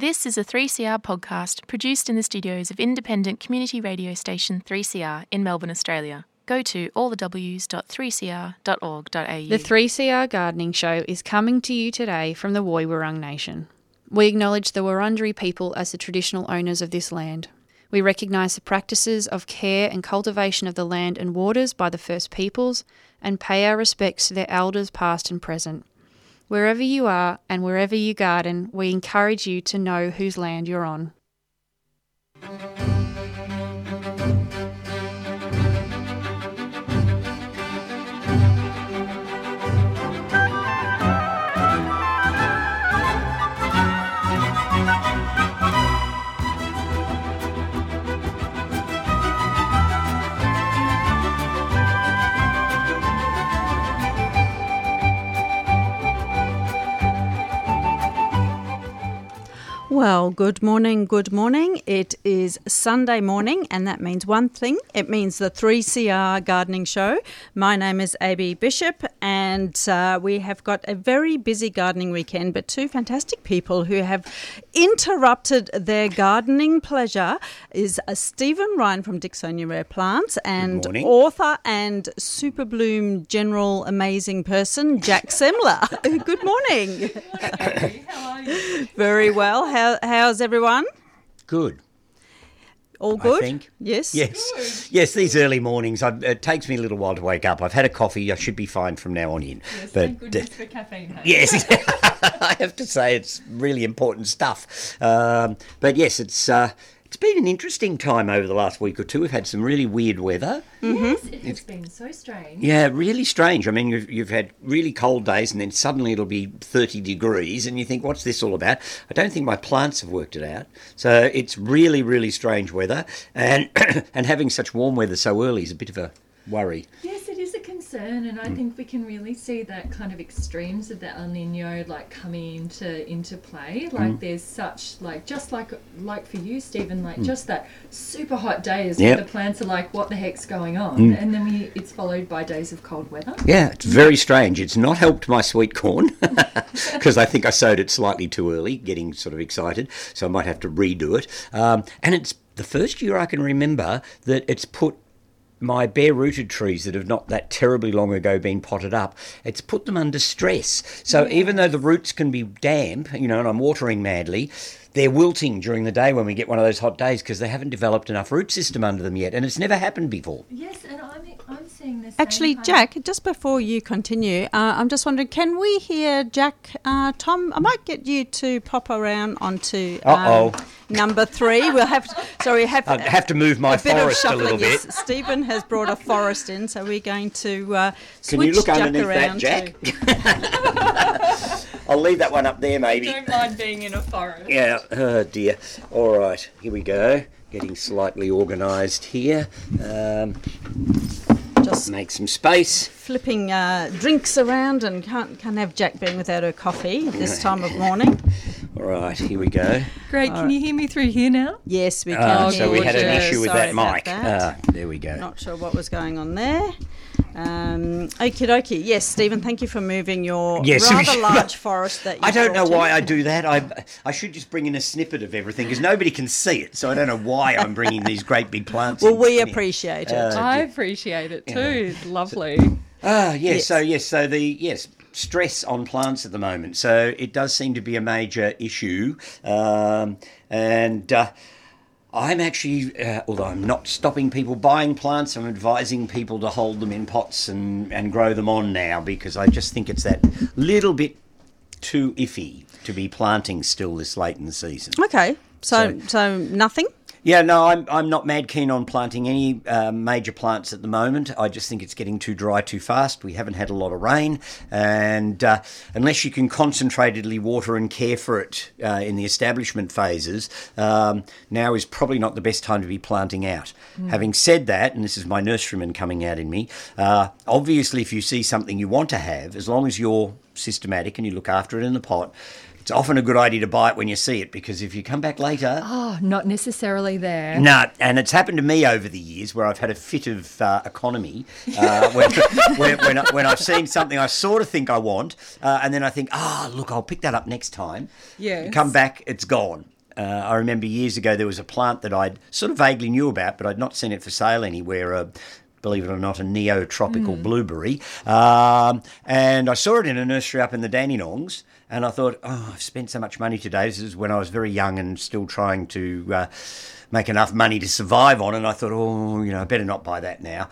This is a 3CR podcast produced in the studios of independent community radio station 3CR in Melbourne, Australia. Go to allthews.3cr.org.au. The 3CR Gardening Show is coming to you today from the Woi Wurrung Nation. We acknowledge the Wurundjeri people as the traditional owners of this land. We recognise the practices of care and cultivation of the land and waters by the First Peoples and pay our respects to their elders past and present. Wherever you are and wherever you garden, we encourage you to know whose land you're on. Well, good morning, good morning. It is Sunday morning, and that means one thing it means the 3CR Gardening Show. My name is AB Bishop, and uh, we have got a very busy gardening weekend, but two fantastic people who have interrupted their gardening pleasure is uh, Stephen Ryan from Dicksonia Rare Plants and author and super bloom general amazing person, Jac Semmler. good morning. How are you? Very well. How, how's everyone? Good. All good? I think. Yes. Yes. Yes, these early mornings, I, it takes me a little while to wake up. I've had a coffee. I should be fine from now on in. Yes, but thank goodness uh, for caffeine. hey? yes, I have to say it's really important stuff. Um, but yes, it's uh, it's been an interesting time over the last week or two. We've had some really weird weather. Mm-hmm. Yes, it has been so strange. Yeah, really strange. I mean, you've, you've had really cold days and then suddenly it'll be 30 degrees and you think, what's this all about? I don't think my plants have worked it out. So it's really, really strange weather. And, and having such warm weather so early is a bit of a worry. Yes, it is a concern, and I Mm. think we can really see that kind of extremes of the El Nino like coming into into play. Like Mm. there's such like just like like for you, Stephen, like just that super hot days Yep. where the plants are like, what the heck's going on? And then we it's followed by days of cold weather. Yeah, it's very strange. It's not helped my sweet corn because I think I sowed it slightly too early, getting sort of excited. So I might have to redo it. Um, and it's the first year I can remember that it's put my bare rooted trees that have not that terribly long ago been potted up, it's put them under stress. So even though the roots can be damp, you know, and I'm watering madly, they're wilting during the day when we get one of those hot days because they haven't developed enough root system under them yet. And it's never happened before. Yes, and I'm I'm seeing this. Actually, Jac, just before you continue, uh, I'm just wondering, can we hear Jac? Uh, Tom, I might get you to pop around onto um, number three. We'll have, sorry, have, I have to move my a forest a little bit. Yes, Stephen has brought a forest in, so we're going to uh, switch Can you look Jac underneath that, Jac? I'll leave that one up there, maybe. Don't mind being in a forest. Yeah, oh dear. All right, here we go. Getting slightly organised here. Um, just make some space. flipping uh, drinks around and can't can't have Jac being without her coffee at this time of morning. All right, here we go. Great. Can you hear me through here now? Yes, we can. Ah, so we you. had an gorgeous. issue with Sorry that mic. that. Ah, there we go. Not sure what was going on there. Um, okie dokie. Yes, Stephen, thank you for moving your Yes, rather large forest that you I don't know brought in. why I do that. I I should just bring in a snippet of everything because nobody can see it. So I don't know why I'm bringing these great big plants. Well, in. we Anyway. appreciate it. Uh, I appreciate it too. It's lovely. Ah, yes, Yes. So yes, so the yes stress on plants at the moment. So it does seem to be a major issue, um, and. Uh, I'm actually, uh, although I'm not stopping people buying plants, I'm advising people to hold them in pots and, and grow them on now because I just think it's that little bit too iffy to be planting still this late in the season. okay, so so nothing. Yeah, no, I'm, I'm not mad keen on planting any uh, major plants at the moment. I just think it's getting too dry too fast. We haven't had a lot of rain, and uh, unless you can concentratedly water and care for it uh, in the establishment phases, um, now is probably not the best time to be planting out. Having said that, and this is my nurseryman coming out in me, uh, obviously, if you see something you want to have, as long as you're systematic and you look after it in the pot, it's often a good idea to buy it when you see it because if you come back later, Oh, not necessarily there. no, and it's happened to me over the years where I've had a fit of uh, economy uh, when, when, when, I, when I've seen something I sort of think I want, uh, and then I think, ah, look, I'll pick that up next time. Yeah. Come back, it's gone. Uh, I remember years ago there was a plant that I'd sort of vaguely knew about, but I'd not seen it for sale anywhere. Uh, believe it or not, a neo-tropical blueberry, um, and I saw it in a nursery up in the Dandenongs, and I thought, oh, I've spent so much money today. This is when I was very young and still trying to uh, make enough money to survive on, and I thought, oh, you know, I better not buy that now.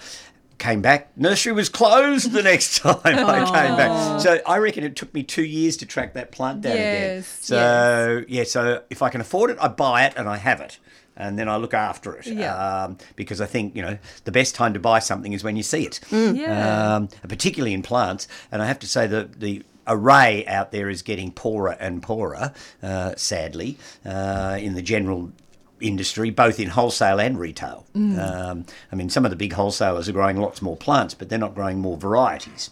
Came back, nursery was closed the next time I came back. So I reckon it took me two years to track that plant down again. Yes, So yeah, so if I can afford it, I buy it and I have it. And then I look after it Yeah. um, because I think you know the best time to buy something is when you see it, Yeah. um, particularly in plants. And I have to say that the array out there is getting poorer and poorer, uh, sadly, uh, in the general industry, both in wholesale and retail. Um, I mean, some of the big wholesalers are growing lots more plants, but they're not growing more varieties.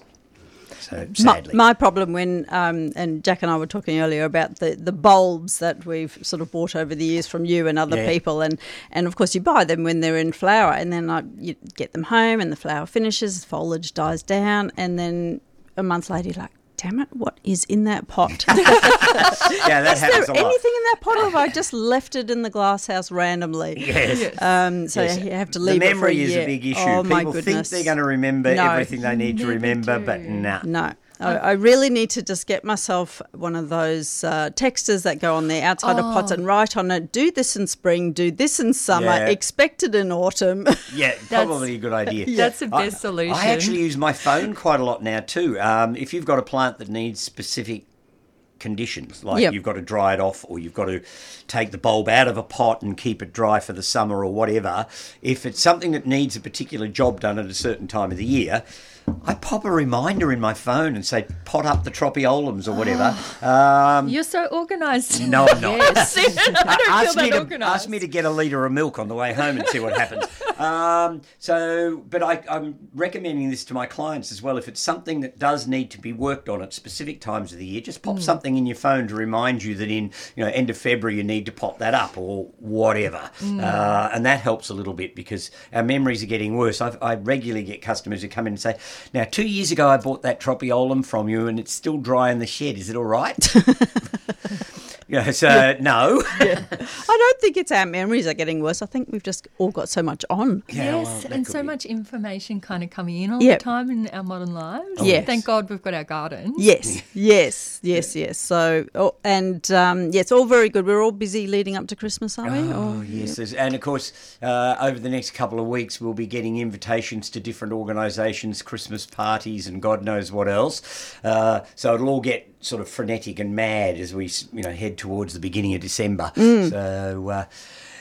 So My, sadly, my problem when um, and Jac and I were talking earlier about the, the bulbs that we've sort of bought over the years from you and other Yeah. people and and of course you buy them when they're in flower and then like, you get them home and the flower finishes foliage dies down and then a month later you're like damn it what is in that pot yeah, that is there happens a anything in that pot or have I just left it in the glass house randomly Yes. um, so Yes. you have to the leave it for a memory is year. a big issue. oh my People think they're going to remember No. everything they need to Never remember, but do. nah. No. I, I really need to just get myself one of those uh, texters that go on the outside of pots and write on it, do this in spring, do this in summer, Yeah. expect it in autumn. Yeah, probably a good idea. That's the I- best solution. I actually use my phone quite a lot now too. Um, if you've got a plant that needs specific conditions, like Yep. you've got to dry it off or you've got to take the bulb out of a pot and keep it dry for the summer or whatever, if it's something that needs a particular job done at a certain time of the year, I pop a reminder in my phone and say, pot up the tropaeolums or whatever. um, You're so organised. no, I'm not. Yes. I don't feel ask, me that organised. ask me to get a litre of milk on the way home and see what happens. Um, so, but I, I'm recommending this to my clients as well. If it's something that does need to be worked on at specific times of the year, just pop something in your phone to remind you that in you know end of February you need to pop that up or whatever, Hmm. uh, and that helps a little bit because our memories are getting worse. I've, I regularly get customers who come in and say, "Now, two years ago I bought that tropaeolum from you, and it's still dry in the shed. Is it all right?" Yeah, so no. I don't think it's our memories are getting worse. I think we've just all got so much on. Yeah, yes, that and so be. much information kind of coming in all Yep. the time in our modern lives. Yes. Thank God we've got our gardens. Yes, yes, yes, yes. So, oh, and um, yeah, it's all very good. We're all busy leading up to Christmas, are we? Oh, Or- yes. there's- And of course, uh, over the next couple of weeks, we'll be getting invitations to different organisations, Christmas parties, and God knows what else. Uh, so it'll all get sort of frenetic and mad as we, you know, head towards the beginning of December. So, uh,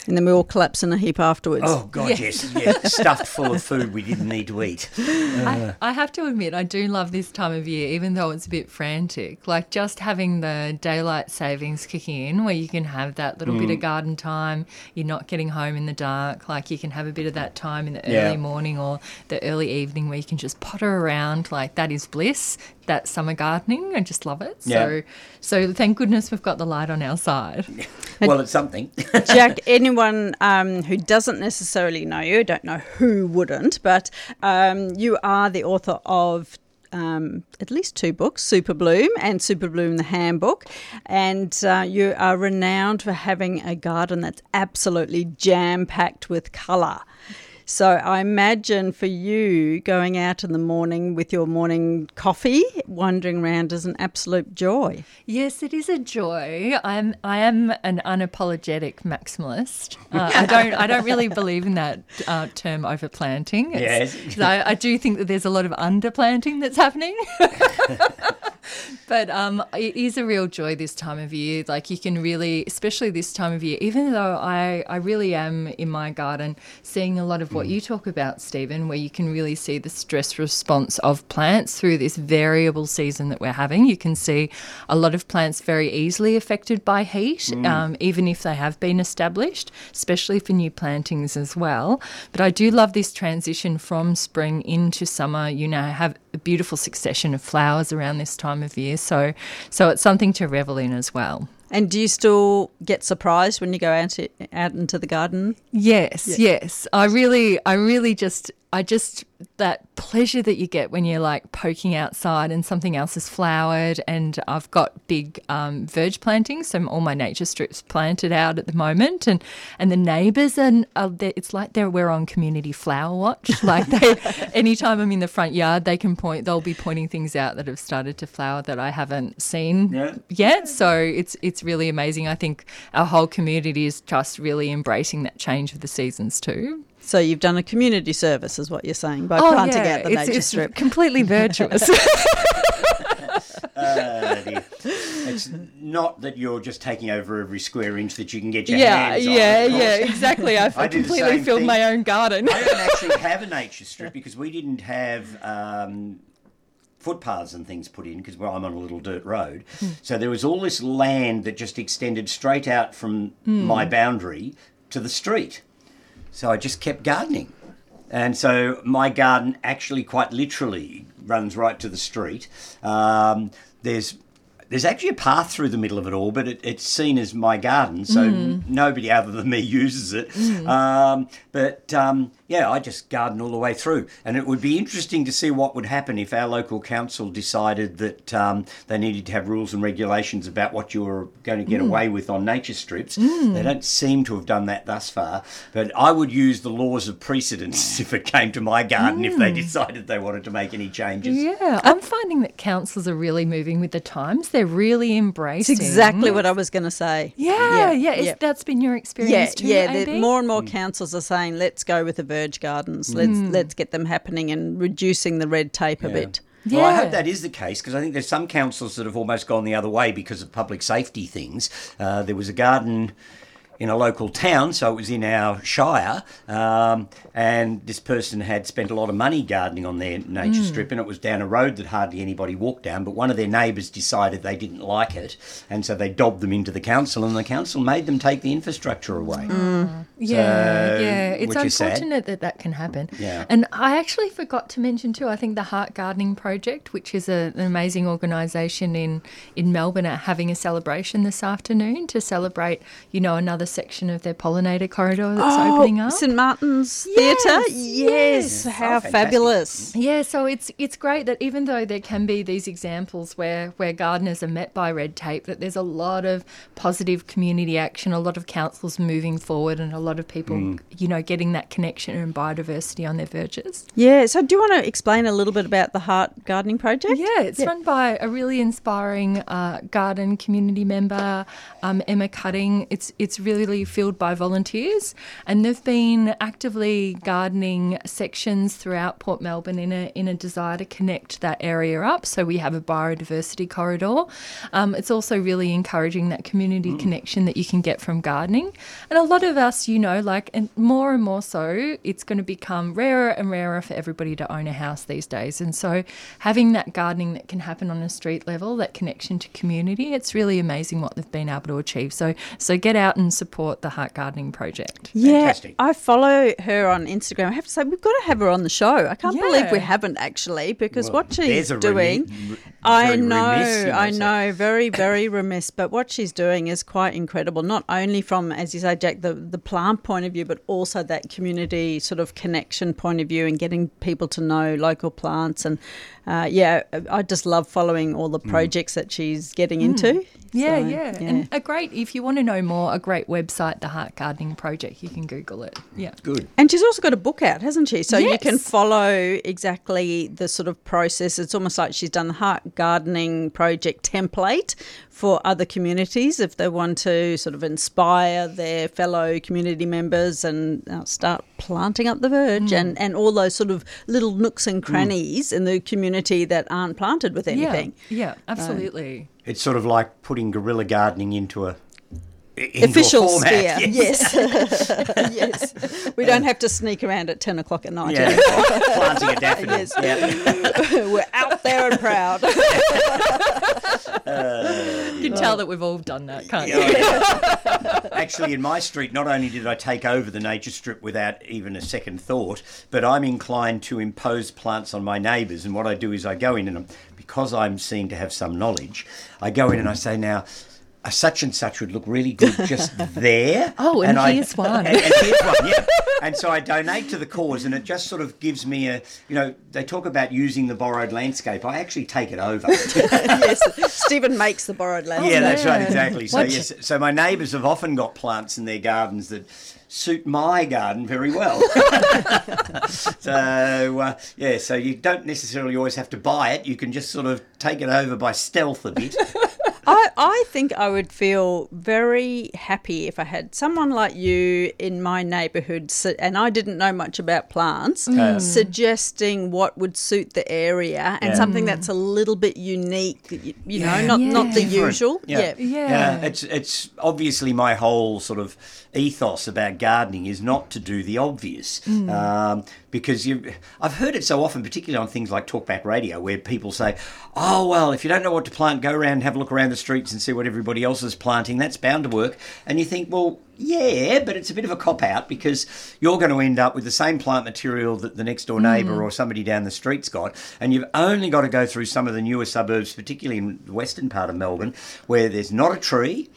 And then we all collapse in a heap afterwards. oh God, yes, yes, stuffed full of food we didn't need to eat. I, I have to admit, I do love this time of year, even though it's a bit frantic. Like just having the daylight savings kicking in, where you can have that little Mm. bit of garden time. You're not getting home in the dark. Like you can have a bit of that time in the Yeah. early morning or the early evening where you can just potter around. Like that is bliss. That summer gardening, I just love it. Yeah. So, so thank goodness we've got the light on our side. Well, it's something. Jac, anyone um, who doesn't necessarily know you, don't know who wouldn't, but um, you are the author of um, at least two books, Super Bloom and Super Bloom the Handbook, and uh, you are renowned for having a garden that's absolutely jam packed with colour. So I imagine for you going out in the morning with your morning coffee, wandering around is an absolute joy. Yes, it is a joy. I'm I am an unapologetic maximalist. Uh, I don't I don't really believe in that uh, term overplanting. It's- Yes. I, I do think that there's a lot of underplanting that's happening. but um, it is a real joy this time of year. Like you can really, especially this time of year, even though I I really am in my garden seeing a lot of what you talk about, Stephen, where you can really see the stress response of plants through this variable season that we're having. You can see a lot of plants very easily affected by heat, um, even if they have been established, especially for new plantings as well. But I do love this transition from spring into summer. You know, have a beautiful succession of flowers around this time of year. So, so it's something to revel in as well. And do you still get surprised when you go out, out into the garden? Yes, yes. I really, I really just, I just, that pleasure that you get when you're like poking outside and something else has flowered. And I've got big um, verge plantings, so all my nature strips planted out at the moment. And, and the neighbours, and uh, it's like they're, we're on community flower watch. Like they, anytime I'm in the front yard, they can point, they'll be pointing things out that have started to flower that I haven't seen Yeah. yet. So it's, it's really amazing. I think our whole community is just really embracing that change of the seasons too. So you've done a community service, is what you're saying, by planting out the Oh, it's, nature it's strip. completely virtuous. Uh, it's not that you're just taking over every square inch that you can get your yeah, hands on. yeah, of yeah, exactly. I've I completely filled thing. my own garden. I don't actually have a nature strip because we didn't have um, footpaths and things put in because well, I'm on a little dirt road. Hmm. So there was all this land that just extended straight out from Hmm. my boundary to the street. So I just kept gardening. And so my garden actually quite literally runs right to the street. Um, there's there's actually a path through the middle of it all, but it, it's seen as my garden, so nobody other than me uses it. Um, but um, yeah, I just garden all the way through, and it would be interesting to see what would happen if our local council decided that um, they needed to have rules and regulations about what you were going to get mm. away with on nature strips. Mm. They don't seem to have done that thus far, but I would use the laws of precedence if it came to my garden if they mm. decided they wanted to make any changes. yeah, I'm finding that councils are really moving with the times. They're really It's embracing. exactly what I was going to say. Yeah, yeah. Is, yeah. That's been your Yeah, experience too. yeah. AB? more and more councils are saying, "Let's go with the verge gardens. Let's let's get them happening and reducing the red tape a bit." Well, I hope that is the case because I think there's some councils that have almost gone the other way because of public safety things. Uh, there was a garden in a local town, so it was in our shire, um, and this person had spent a lot of money gardening on their nature strip, and it was down a road that hardly anybody walked down. But one of their neighbours decided they didn't like it, and so they dobbed them into the council, and the council made them take the infrastructure away. Yeah, So- yeah. It's which is sad. unfortunate that that can happen. Yeah. And I actually forgot to mention too. I think the Heart Gardening Project, which is a, an amazing organisation in in Melbourne, are having a celebration this afternoon to celebrate, you know, another section of their pollinator corridor that's opening up. St Martin's Yes, Theatre. Yes, yes. how Oh, fabulous! Yeah, so it's it's great that even though there can be these examples where where gardeners are met by red tape, that there's a lot of positive community action, a lot of councils moving forward, and a lot of people, you know, getting that connection and biodiversity on their verges. Yeah. So, do you want to explain a little bit about the Heart Gardening Project? Yeah, it's run by a really inspiring uh, garden community member, um, Emma Cutting. It's it's really filled by volunteers, and they've been actively gardening sections throughout Port Melbourne in a in a desire to connect that area up. So we have a biodiversity corridor. Um, it's also really encouraging that community connection that you can get from gardening, and a lot of us, you know, like and more and more so, it's going to become rarer and rarer for everybody to own a house these days, and so having that gardening that can happen on a street level, that connection to community, it's really amazing what they've been able to achieve. So so get out and support the Heart Gardening Project. Yeah, Fantastic. I follow her on Instagram. I have to say, we've got to have her on the show. I can't believe we haven't actually, because Well, what she's doing, remi- r- I very know, remiss, you I so- know, very, very remiss. But what she's doing is quite incredible. Not only from, as you say, Jac, the the plant point of view, but also that community sort of connection point of view and getting people to know local plants. And uh, yeah, I just love following all the projects that she's getting into. Yeah, So, yeah, And a great, if you want to know more, a great website, the Heart Gardening Project, you can Google it. Yeah. Good. And she's also got a book out, hasn't she? So you can follow exactly the sort of process. It's almost like she's done the Heart Gardening Project template for other communities if they want to sort of inspire their fellow community members and uh, start planting up the verge hmm. and, and all those sort of little nooks and hmm. crannies in the community that aren't planted with anything. Yeah, yeah, absolutely. It's sort of like putting guerrilla gardening into a indoor official format, sphere. Yes. Yes. We don't have to sneak around at 10 o'clock at night. Yeah, planting a daffodil. Yes. Yeah. We're out there and proud. Uh, you can tell that we've all done that, can't you? Yeah, yeah. Actually, in my street, not only did I take over the nature strip without even a second thought, but I'm inclined to impose plants on my neighbours. And what I do is I go in and because I'm seen to have some knowledge, I go in and I say, now, a such and such would look really good just there. Oh, and I- here's one. And, and here's one, yeah. And so I donate to the cause, and it just sort of gives me a, you know, they talk about using the borrowed landscape. I actually take it over. yes. Stephen makes the borrowed land. Yeah, that's right, exactly. So yes, so my neighbours have often got plants in their gardens that suit my garden very well. so uh, yeah, so you don't necessarily always have to buy it. You can just sort of take it over by stealth a bit. I, I think I would feel very happy if I had someone like you in my neighbourhood, and I didn't know much about plants, suggesting what would suit the area and Yeah. something that's a little bit unique. You, you know, not not the Yeah. usual. Yeah. Yeah. Yeah. it's it's obviously my whole sort of ethos about gardening is not to do the obvious, Mm. um, because you. I've heard it so often, particularly on things like talkback radio, where people say, "Oh well, if you don't know what to plant, go around and have a look around the streets and see what everybody else is planting. That's bound to work." And you think, well. Yeah, but it's a bit of a cop out because you're going to end up with the same plant material that the next door neighbour or somebody down the street's got, and you've only got to go through some of the newer suburbs, particularly in the western part of Melbourne, where there's not a tree,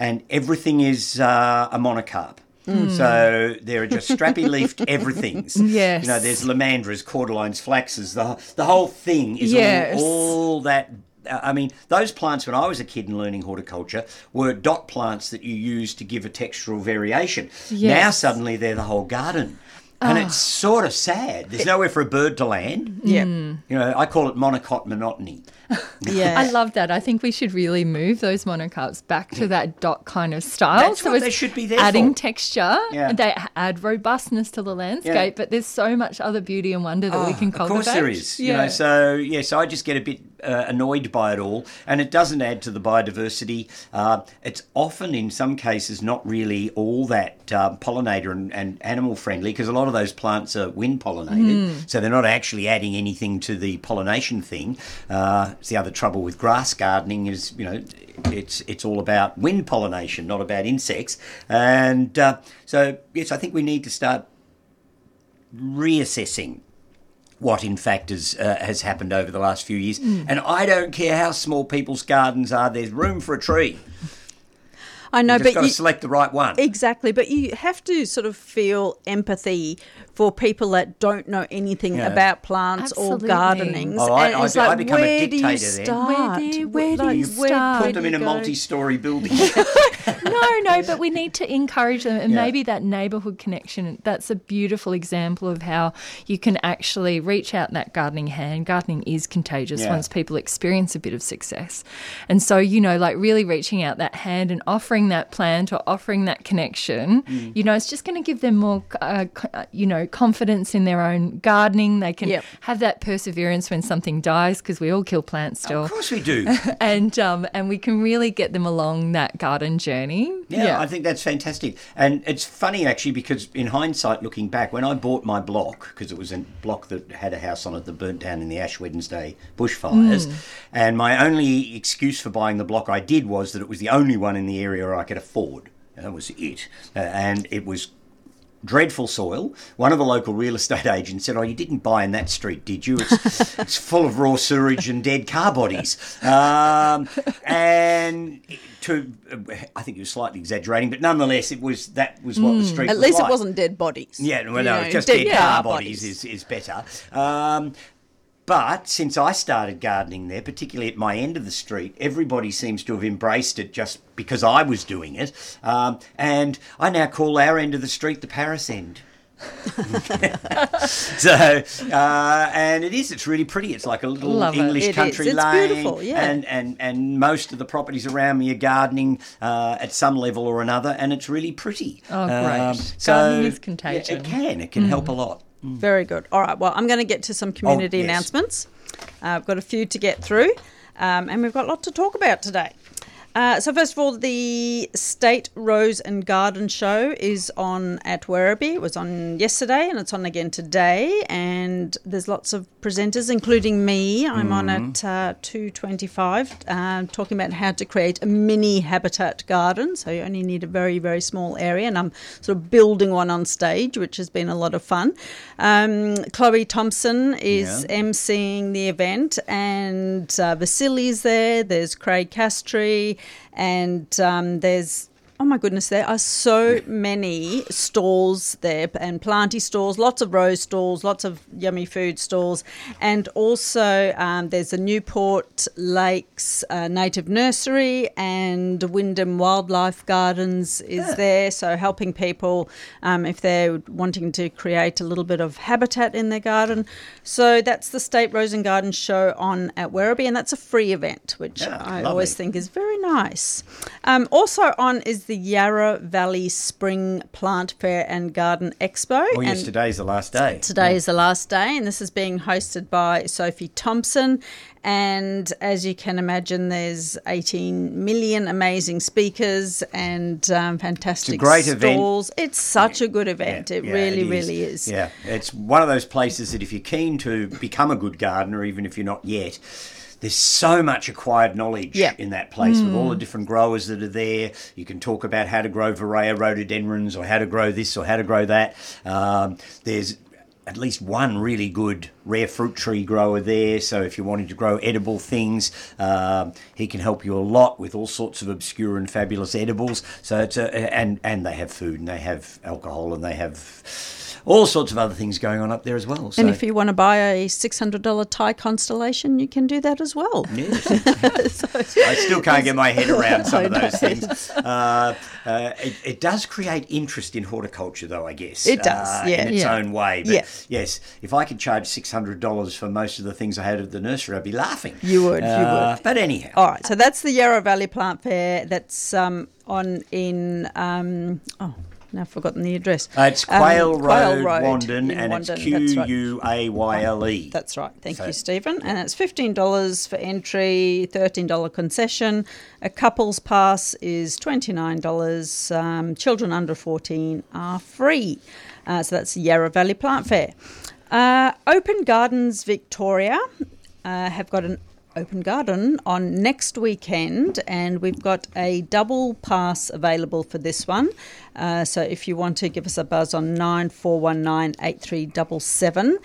and everything is uh, a monocot. So there are just strappy leafed everythings. Yes. You know, there's lomandras, cordyline, flaxes. The, the whole thing is Yes. all, all that. uh, I mean, those plants when I was a kid and learning horticulture were dot plants that you use to give a textural variation. Now suddenly they're the whole garden. And it's ah. sort of sad. There's nowhere for a bird to land. Yeah. You know, I call it monocot monotony. Yeah. I love that. I think we should really move those monocots back to that dot kind of style. That's what it's they should be there Adding for. texture. Yeah. They add robustness to the landscape, Yeah. but there's so much other beauty and wonder that we ah, can Of cultivate. course there is. You know, so yeah, so I just get a bit uh, annoyed by it all, and it doesn't add to the biodiversity. Uh, it's often, in some cases, not really all that um, pollinator and, and animal friendly because a lot of those plants are wind pollinated, so they're not actually adding anything to the pollination thing. Uh, it's the other trouble with grass gardening is you know it's it's all about wind pollination, not about insects, and uh, so yes, I think we need to start reassessing what in fact has, uh, has happened over the last few years. And I don't care how small people's gardens are, there's room for a tree. I know, but You've but got you, to select the right one. Exactly, but you have to sort of feel empathy for people that don't know anything Yeah. about plants Absolutely. or gardening. Oh, I- and I it's be- I like, become a where do you dictator then. start? Where do- where do Like, you where- start? Put them in a multi-story building. no, no, but we need to encourage them. And Yeah. maybe that neighbourhood connection, that's a beautiful example of how you can actually reach out that gardening hand. Gardening is contagious Yeah. once people experience a bit of success. And so, you know, like really reaching out that hand and offering that plant or offering that connection, Mm. you know, it's just going to give them more, uh, uh, you know, confidence in their own gardening. They can Yep. have that perseverance when something dies because we all kill plants still. of course we do. And um, and we can really get them along that garden journey. Yeah, I think that's fantastic. And it's funny actually because in hindsight, looking back, when I bought my block, because it was a block that had a house on it that burnt down in the Ash Wednesday bushfires, and my only excuse for buying the block I did was that it was the only one in the area I could afford. And that was it. Uh, and it was dreadful soil. One of the local real estate agents said, "Oh, you didn't buy in that street, did you? It's, it's full of raw sewage and dead car bodies." Um, and to, I think he was slightly exaggerating, but nonetheless, it was that was what the street. At least like. it wasn't dead bodies. Yeah, well, You no, know, just dead dead car car bodies is, is better. Um, but since I started gardening there, particularly at my end of the street, everybody seems to have embraced it just because I was doing it. Um, and I now call our end of the street the Paris end. so, uh, and it is, it's really pretty. It's like a little Love it. English country It's lane. beautiful, yeah. And, and, and most of the properties around me are gardening uh, at some level or another, and it's really pretty. Um, Oh, great. so, Gardening is yeah, contagion. it can, it can help a lot. Very good. All right. Well, I'm going to get to some community Oh, yes. announcements. Uh, I've got a few to get through, um, and we've got a lot to talk about today. Uh, so first of all, the State Rose and Garden Show is on at Werribee. It was on yesterday, and it's on again today. And there's lots of presenters, including me. I'm on at uh, two twenty-five, uh, talking about how to create a mini habitat garden. So you only need a very very small area, and I'm sort of building one on stage, which has been a lot of fun. Um, Chloe Thompson is Yeah. emceeing the event, and uh, Vasili's there. There's Craig Castree, and um, there's oh my goodness, there are so many stalls there, and planty stalls, lots of rose stalls, lots of yummy food stalls, and also um, there's a Newport Lakes uh, Native Nursery and Wyndham Wildlife Gardens is there, so helping people um, if they're wanting to create a little bit of habitat in their garden. So that's the State Rose and Garden Show on at Werribee, and that's a free event, which Yeah, I lovely. always think is very nice. Um, also on is the Yarra Valley Spring Plant Fair and Garden Expo. Well, yes, and today's the last day. Today is the last day, and this is being hosted by Sophie Thomson. And as you can imagine, there's 18 million amazing speakers and um, fantastic great event. It's such a good event. Yeah, it yeah, really, is. really is. Yeah, it's one of those places that if you're keen to become a good gardener, even if you're not yet, there's so much acquired knowledge Yeah. in that place with all the different growers that are there. You can talk about how to grow Vireya rhododendrons or how to grow this or how to grow that. Um, there's at least one really good rare fruit tree grower there. So if you're wanting to grow edible things, um, he can help you a lot with all sorts of obscure and fabulous edibles. So it's a, and and they have food and they have alcohol and they have all sorts of other things going on up there as well. So, And if you want to buy a $600 Thai constellation, you can do that as well. Yes. I still can't get my head around some of those things. Uh, uh, it, it does create interest in horticulture, though, I guess. It does, uh, yeah. In its Yeah. own way. But Yeah. yes, if I could charge $600 for most of the things I had at the nursery, I'd be laughing. You would, you Uh, would. But anyhow. All right, so that's the Yarra Valley Plant Fair. That's um, on in um, oh, now I've forgotten the address. Uh, it's Um, Quayle, Quayle Road, Road Wandin, and Wandin, it's Q. U A Y L E. That's right. Thank So- you, Stephen. And it's fifteen dollars for entry, thirteen dollar concession. A couple's pass is twenty nine dollars. Um, children under fourteen are free. Uh, so that's Yarra Valley Plant Fair. Uh, Open Gardens Victoria uh, have got an Open Garden on next weekend, and we've got a double pass available for this one. Uh, so if you want to give us a buzz on 9419 8377.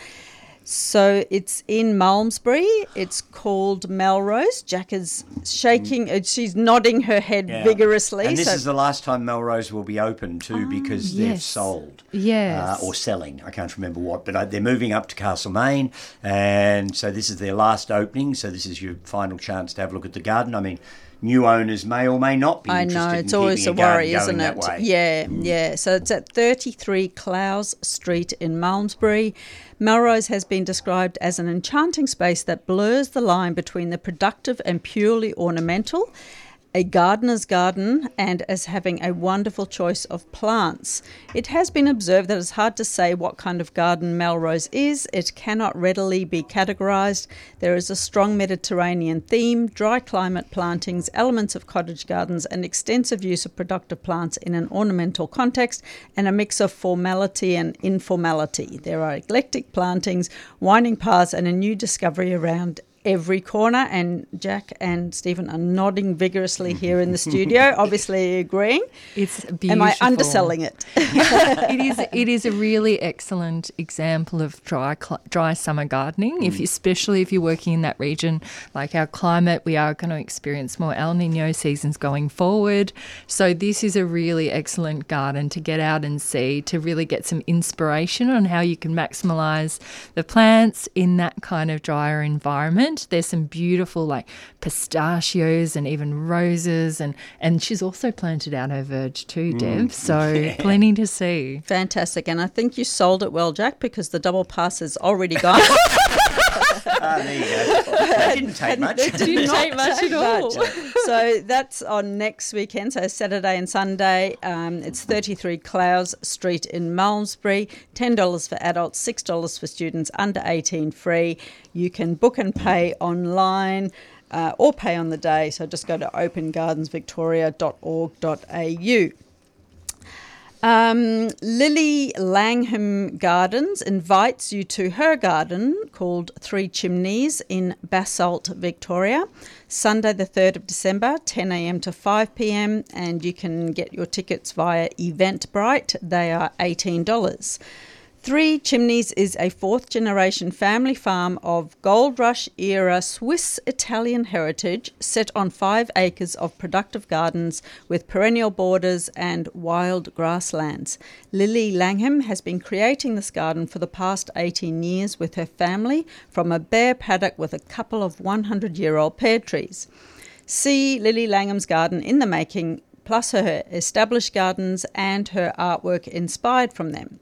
So it's in Malmesbury. It's called Melrose. Jac is shaking. uh, She's nodding her head Yeah. vigorously. And this so is the last time Melrose will be open too because they've sold. Yes. Uh, or selling. I can't remember what, but uh, they're moving up to Castlemaine. And so this is their last opening. So this is your final chance to have a look at the garden. I mean, new owners may or may not be I know in it's always a worry, isn't it? Yeah, yeah. So it's at 33 Clowes Street in Malmesbury. Melrose has been described as an enchanting space that blurs the line between the productive and purely ornamental. A gardener's garden, and as having a wonderful choice of plants. It has been observed that it's hard to say what kind of garden Melrose is. It cannot readily be categorised. There is a strong Mediterranean theme, dry climate plantings, elements of cottage gardens, and extensive use of productive plants in an ornamental context, and a mix of formality and informality. There are eclectic plantings, winding paths, and a new discovery around every corner. And Jac and Stephen are nodding vigorously here in the studio, obviously agreeing. It's beautiful. Am I underselling it? it is. It is a really excellent example of dry, dry summer gardening. If mm. especially if you're working in that region, like our climate, we are going to experience more El Nino seasons going forward. So this is a really excellent garden to get out and see to really get some inspiration on how you can maximize the plants in that kind of drier environment. There's some beautiful like pistachios and even roses, and and she's also planted out her verge too, mm, Deb. So plenty to see. Fantastic. And I think you sold it well, Jac, because the double pass is already gone. Ah, there you go. That didn't take much. It did Didn't not take much at all. so that's on next weekend, so Saturday and Sunday. Um, it's 33 Clowes Street in Malmesbury. $10 for adults, $6 for students under 18 free. You can book and pay online. uh, or pay on the day. So just go to opengardensvictoria.org.au. Um, Lily Langham Gardens invites you to her garden called Three Chimneys in Basalt, Victoria, Sunday, the 3rd of December, 10 a.m. to 5 p.m. And you can get your tickets via Eventbrite. They are $18. Three Chimneys is a fourth generation family farm of gold rush era Swiss Italian heritage set on five acres of productive gardens with perennial borders and wild grasslands. Lily Langham has been creating this garden for the past 18 years with her family from a bare paddock with a couple of 100 year old pear trees. See Lily Langham's garden in the making, plus her established gardens and her artwork inspired from them.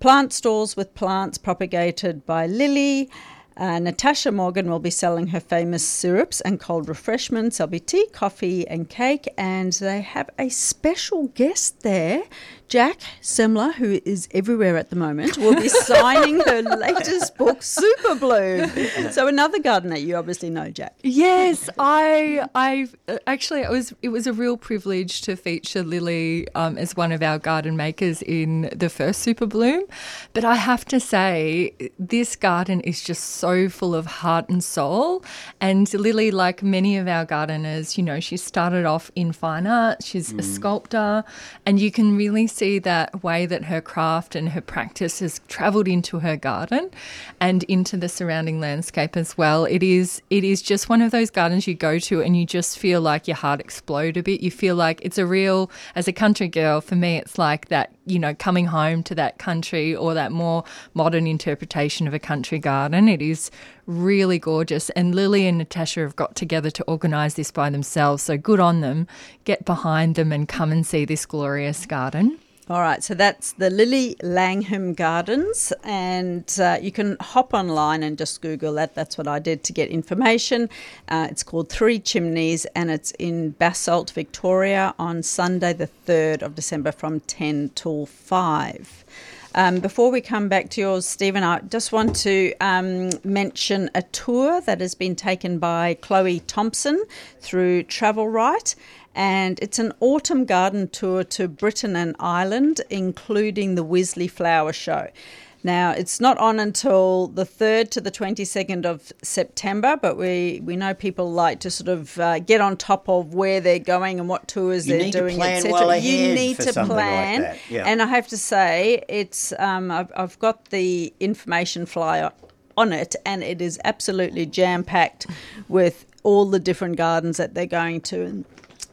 Plant stalls with plants propagated by Lily. Uh, Natasha Morgan will be selling her famous syrups and cold refreshments. There'll be tea, coffee, and cake, and they have a special guest there. Jac Semmler, who is everywhere at the moment, will be signing her latest book, Super Bloom. So another gardener you obviously know, Jac. Yes, I, I actually it was it was a real privilege to feature Lily um, as one of our garden makers in the first Super Bloom. But I have to say, this garden is just so full of heart and soul. And Lily, like many of our gardeners, you know, she started off in fine art. She's a sculptor, and you can really see that way that her craft and her practice has traveled into her garden and into the surrounding landscape as well. It is it is just one of those gardens you go to and you just feel like your heart explode a bit. You feel like it's a real as a country girl, for me it's like that, you know, coming home to that country or that more modern interpretation of a country garden. It is really gorgeous. And Lily and Natasha have got together to organise this by themselves. So good on them. Get behind them and come and see this glorious garden. All right, so that's the Lily Langham Gardens, and uh, you can hop online and just Google that. That's what I did to get information. Uh, it's called Three Chimneys, and it's in Basalt, Victoria, on Sunday, the 3rd of December from 10 till 5. Um, before we come back to yours, Stephen, I just want to um, mention a tour that has been taken by Chloe Thompson through Travelrite and it's an autumn garden tour to Britain and Ireland, including the Wisley Flower Show. Now, it's not on until the 3rd to the 22nd of September, but we, we know people like to sort of uh, get on top of where they're going and what tours You they're need to doing, plan etc. well you need to like plan. that, yeah. And I have to say, it's um, I've, I've got the information flyer on it, and it is absolutely jam packed with all the different gardens that they're going to. And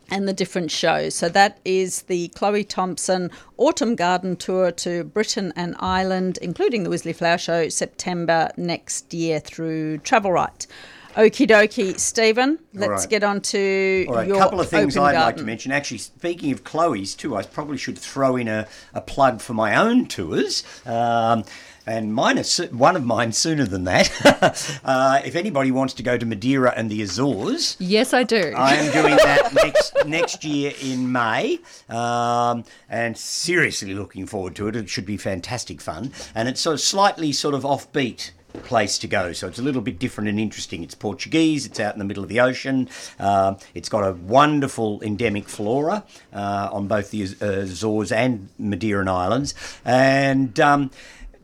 and the different shows. So that is the Chloe Thompson Autumn Garden Tour to Britain and Ireland, including the Wisley Flower Show, September next year through Travelrite. Okie dokie, Stephen. Let's right. get on to All right, your a couple of things I'd like to mention. Actually, speaking of Chloe's too, I probably should throw in a, a plug for my own tours. Um, and mine is one of mine sooner than that. uh, if anybody wants to go to Madeira and the Azores, Yes, I do. I am doing that next next year in May, um, and seriously looking forward to it. It should be fantastic fun, and it's sort of slightly sort of offbeat place to go. So it's a little bit different and interesting. It's Portuguese. It's out in the middle of the ocean. Um, it's got a wonderful endemic flora uh, on both the Azores and Madeiran Islands, and. Um,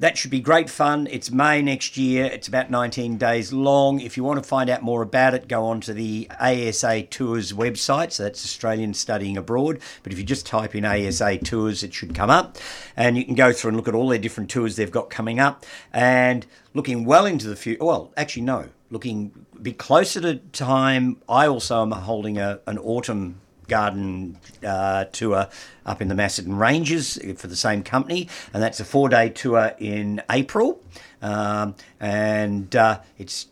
that should be great fun. It's May next year. It's about 19 days long. If you want to find out more about it, go on to the ASA Tours website. So that's Australian Studying Abroad. But if you just type in ASA Tours, it should come up. And you can go through and look at all their different tours they've got coming up. And looking well into the future, well, actually, no, looking a bit closer to time, I also am holding a, an autumn garden uh, tour up in the Macedon Ranges for the same company, and that's a four-day tour in April, um, and uh, it's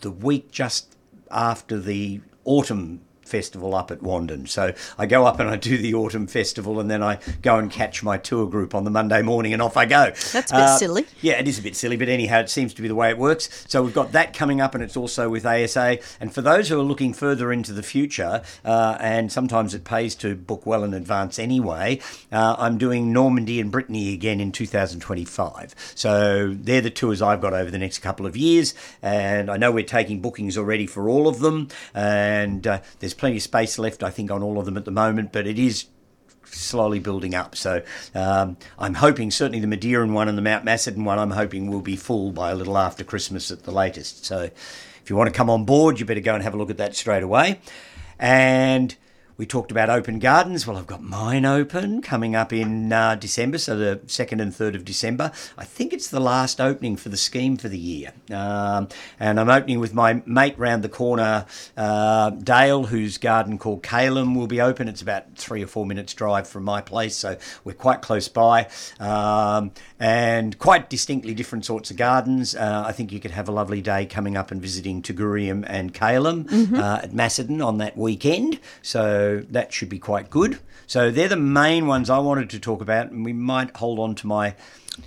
the week just after the autumn festival up at Wandin. So I go up and I do the autumn festival, and then I go and catch my tour group on the Monday morning, and off I go. That's a bit Uh, silly. Yeah, it is a bit silly, but anyhow, it seems to be the way it works. So we've got that coming up, and it's also with ASA. And for those who are looking further into the future, uh, and sometimes it pays to book well in advance anyway, uh, I'm doing Normandy and Brittany again in 2025. So they're the tours I've got over the next couple of years, and I know we're taking bookings already for all of them, and uh, there's plenty of space left, I think, on all of them at the moment, but it is slowly building up. So um, I'm hoping certainly the Madeiran one and the Mount Macedon one I'm hoping will be full by a little after Christmas at the latest. So if you want to come on board, you better go and have a look at that straight away. And we talked about open gardens. Well, I've got mine open coming up in uh, December, so the 2nd and 3rd of December. I think it's the last opening for the scheme for the year. Um, and I'm opening with my mate round the corner, uh, Dale, whose garden called Calum will be open. It's about three or four minutes' drive from my place, so we're quite close by. Um, and quite distinctly different sorts of gardens. Uh, I think you could have a lovely day coming up and visiting Tugurium and Calum uh, at Macedon on that weekend. So that should be quite good. So they're the main ones I wanted to talk about, and we might hold on to my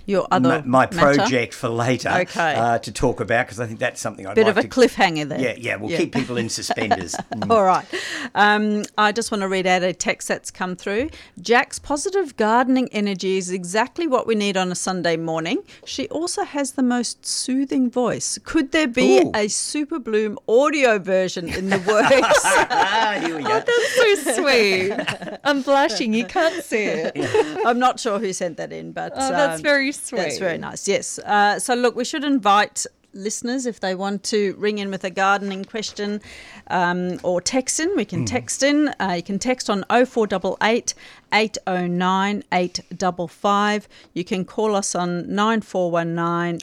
Your other my, my matter? project for later Okay. uh, to talk about because I think that's something I'd Bit like of a to cliffhanger there. Yeah, yeah, we'll keep people in suspenders. Mm. All right. Um, I just want to read out a text that's come through. Jac's positive gardening energy is exactly what we need on a Sunday morning. She also has the most soothing voice. Could there be Ooh. a Super Bloom audio version in the works? ah, here we go. so sweet. I'm blushing. You can't see it. I'm not sure who sent that in, but Oh, that's um, very sweet. That's very nice. Yes. Uh, so look, we should invite listeners if they want to ring in with a gardening question um, or text in. We can text in. Uh, you can text on 0488 809 855. You can call us on 9419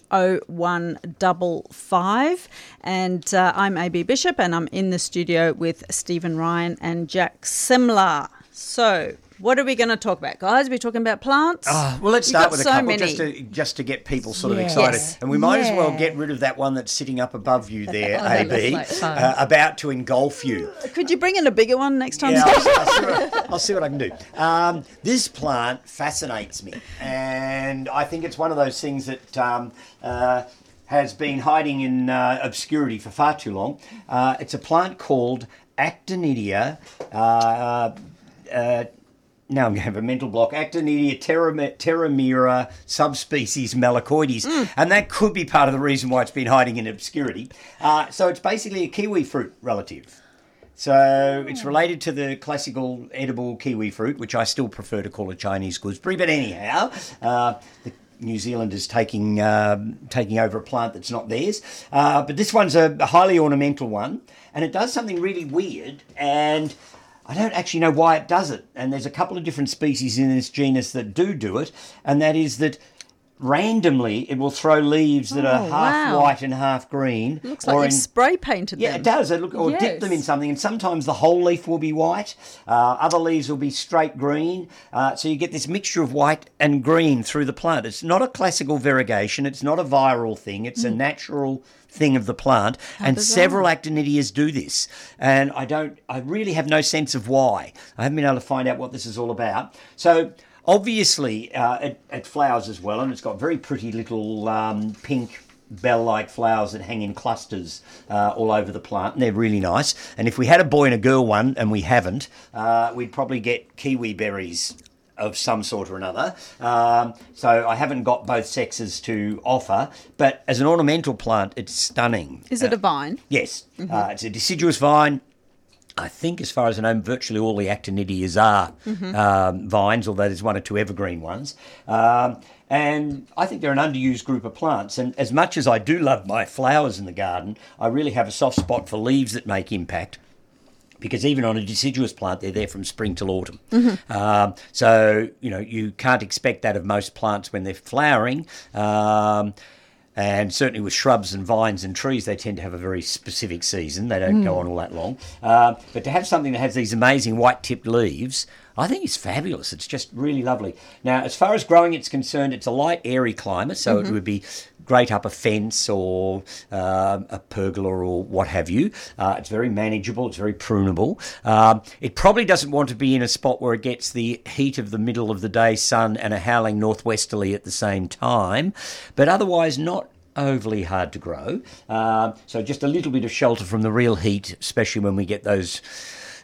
0155. And uh, I'm AB Bishop and I'm in the studio with Stephen Ryan and Jac Semmler. So, what are we going to talk about, guys? We're talking about plants. Ah, well, let's start with a so couple many. just to just to get people sort of Yes. excited, Yes. and we might as well get rid of that one that's sitting up above you there, Oh, AB, like uh, about to engulf you. Could you bring in a bigger one next time? Yeah, I'll, I'll see what, I'll see what I can do. Um, this plant fascinates me, and I think it's one of those things that um, uh, has been hiding in uh, obscurity for far too long. Uh, it's a plant called Actinidia. Uh, uh, now I'm going to have a mental block. Actinidia terram- tetramera subspecies malacoides, and that could be part of the reason why it's been hiding in obscurity. Uh, so it's basically a kiwi fruit relative. So it's related to the classical edible kiwi fruit, which I still prefer to call a Chinese gooseberry. But anyhow, uh, the New Zealanders taking um taking over a plant that's not theirs. Uh, but this one's a highly ornamental one, and it does something really weird. And I don't actually know why it does it. And there's a couple of different species in this genus that do do it, and that is that. Randomly, it will throw leaves that are Oh, half wow. white and half green. Looks like in- spray painted yeah, them. it does. It look or dip them in something, and sometimes the whole leaf will be white. Uh, other leaves will be straight green. Uh, so you get this mixture of white and green through the plant. It's not a classical variegation. It's not a viral thing. It's a natural thing of the plant, and bizarre. several actinidias do this. And I don't. I really have no sense of why. I haven't been able to find out what this is all about. So. Obviously, uh, it, it flowers as well, and it's got very pretty little um, pink bell-like flowers that hang in clusters uh, all over the plant, and they're really nice. And if we had a boy and a girl one, and we haven't, uh, we'd probably get kiwi berries of some sort or another. Um, so I haven't got both sexes to offer, but as an ornamental plant, it's stunning. Is it a vine? Yes, uh, it's a deciduous vine. I think, as far as I know, virtually all the actinidias are um, vines, although there's one or two evergreen ones. Um, and I think they're an underused group of plants. And as much as I do love my flowers in the garden, I really have a soft spot for leaves that make impact. Because even on a deciduous plant, they're there from spring till autumn. Um, so, you know, you can't expect that of most plants when they're flowering. Um, and certainly with shrubs and vines and trees, they tend to have a very specific season. They don't go on all that long. Uh, but to have something that has these amazing white tipped leaves, I think it's fabulous. It's just really lovely. Now, as far as growing it's concerned, it's a light, airy climate, so it would be great up a fence or um a pergola or what have you. Uh, it's very manageable. It's very prunable. Um, it probably doesn't want to be in a spot where it gets the heat of the middle of the day sun and a howling northwesterly at the same time, but otherwise not overly hard to grow. Um, so just a little bit of shelter from the real heat, especially when we get those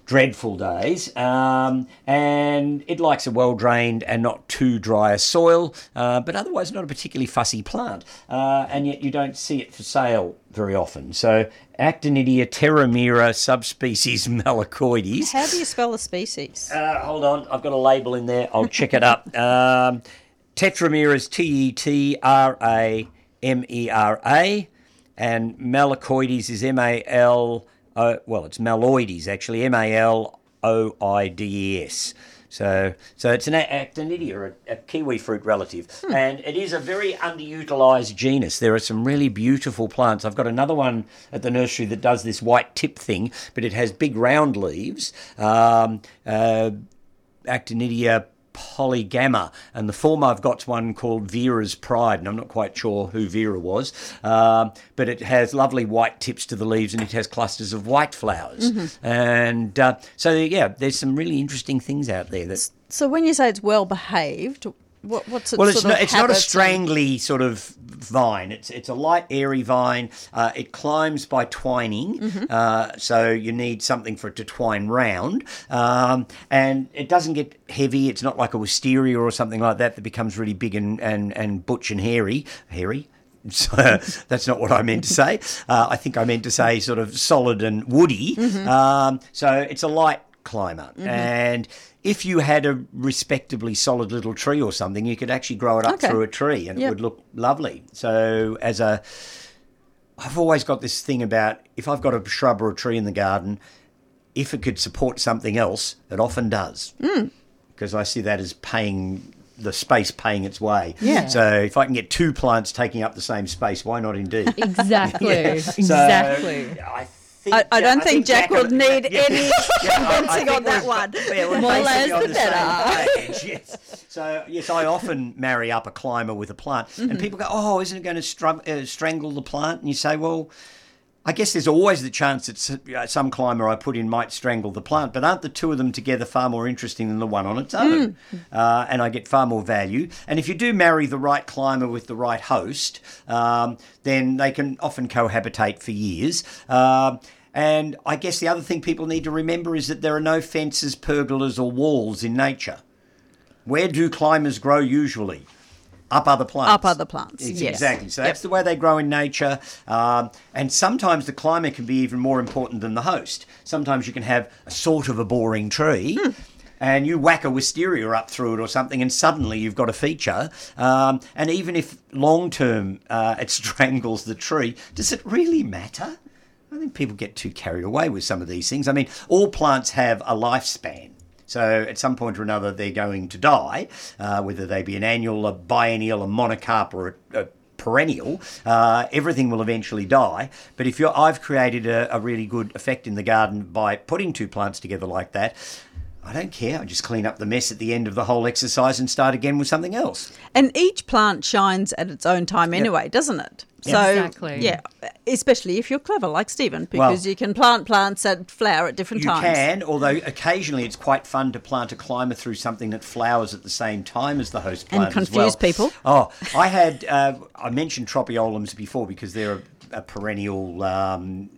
dreadful days. Um, and it likes a well drained and not too dry a soil, uh, but otherwise not a particularly fussy plant. Uh, and yet you don't see it for sale very often. So Actinidia tetramera subspecies malacoides. How do you spell the species? Uh, hold on, I've got a label in there. I'll check it up. Um, Tetramera is T E T R A M E R A, and Malacoides is M A L. O Well, it's Maloides actually. M A L O I D E S. So, so it's an actinidia, a, a kiwi fruit relative, and it is a very underutilized genus. There are some really beautiful plants. I've got another one at the nursery that does this white tip thing, but it has big round leaves. Um, uh, Actinidia polygama, and the former I've got one called Vera's Pride, and I'm not quite sure who Vera was, um, but it has lovely white tips to the leaves, and it has clusters of white flowers, and uh, so yeah, there's some really interesting things out there. That So when you say it's well behaved, what, what's its well, it's not, it's not a habits and- strangly sort of vine. It's it's a light, airy vine. Uh, it climbs by twining, Mm-hmm. uh, so you need something for it to twine round. Um, and it doesn't get heavy. It's not like a wisteria or something like that that becomes really big and, and, and butch and hairy. Hairy. So that's not what I meant to say. Uh, I think I meant to say sort of solid and woody. Mm-hmm. Um, so it's a light climber. And if you had a respectably solid little tree or something, you could actually grow it up Okay. through a tree and Yep. it would look lovely. So as a I've always got this thing about if I've got a shrub or a tree in the garden, if it could support something else, it often does. Hmm. Because I see that as paying the space paying its way. Yeah. So if I can get two plants taking up the same space, why not indeed? Exactly. So, exactly. I think I, I don't think Jac will would need any convincing think on that one. yeah, More layers the the better. page, yes. So yes, I often marry up a climber with a plant, Mm-hmm. and people go, "Oh, isn't it going to str- uh, strangle the plant?" And you say, "Well." I guess there's always the chance that uh, some climber I put in might strangle the plant, but aren't the two of them together far more interesting than the one on its own? Uh, and I get far more value. And if you do marry the right climber with the right host, um, then they can often cohabitate for years. Um, and I guess the other thing people need to remember is that there are no fences, pergolas, or walls in nature. Where do climbers grow usually? Up other plants. Up other plants, Ex- yes. Exactly. So Yep. that's the way they grow in nature. Um, and sometimes the climate can be even more important than the host. Sometimes you can have a sort of a boring tree. Hmm. And you whack a wisteria up through it or something, and suddenly you've got a feature. Um, and even if long term uh, it strangles the tree, does it really matter? I think people get too carried away with some of these things. I mean, all plants have a lifespan. So at some point or another, they're going to die, uh, whether they be an annual, a biennial, a monocarp, or a, a perennial. Uh, everything will eventually die. But if you're, I've created a, a really good effect in the garden by putting two plants together like that. I don't care. I just clean up the mess at the end of the whole exercise and start again with something else. And each plant shines at its own time anyway, doesn't it? So, Exactly. yeah, especially if you're clever like Stephen, because Well- you can plant plants that flower at different You times. You can, although occasionally it's quite fun to plant a climber through something that flowers at the same time as the host And plant. as confuse well. people. Oh, I had uh, I mentioned tropaeolums before because they're a, a perennial. Um,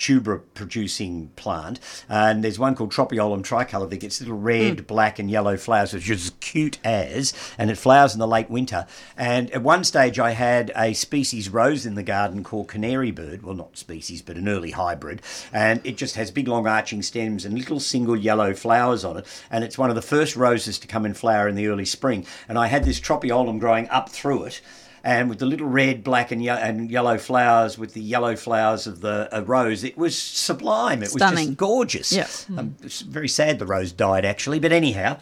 tuber producing plant. And there's one called tropaeolum tricolor that gets little red Mm. black and yellow flowers which is cute as and it flowers in the late winter. And at one stage i had a species rose in the garden called canary bird. Well not species but an early hybrid. And it just has big long arching stems and little single yellow flowers on it. And it's one of the first roses to come in flower in the early spring. And i had this tropaeolum growing up through it and with the little red, black, and, ye- and yellow flowers, with the yellow flowers of the uh, rose, it was sublime. It was Stunning. just gorgeous. Yeah. Um, very sad the rose died, actually. But anyhow,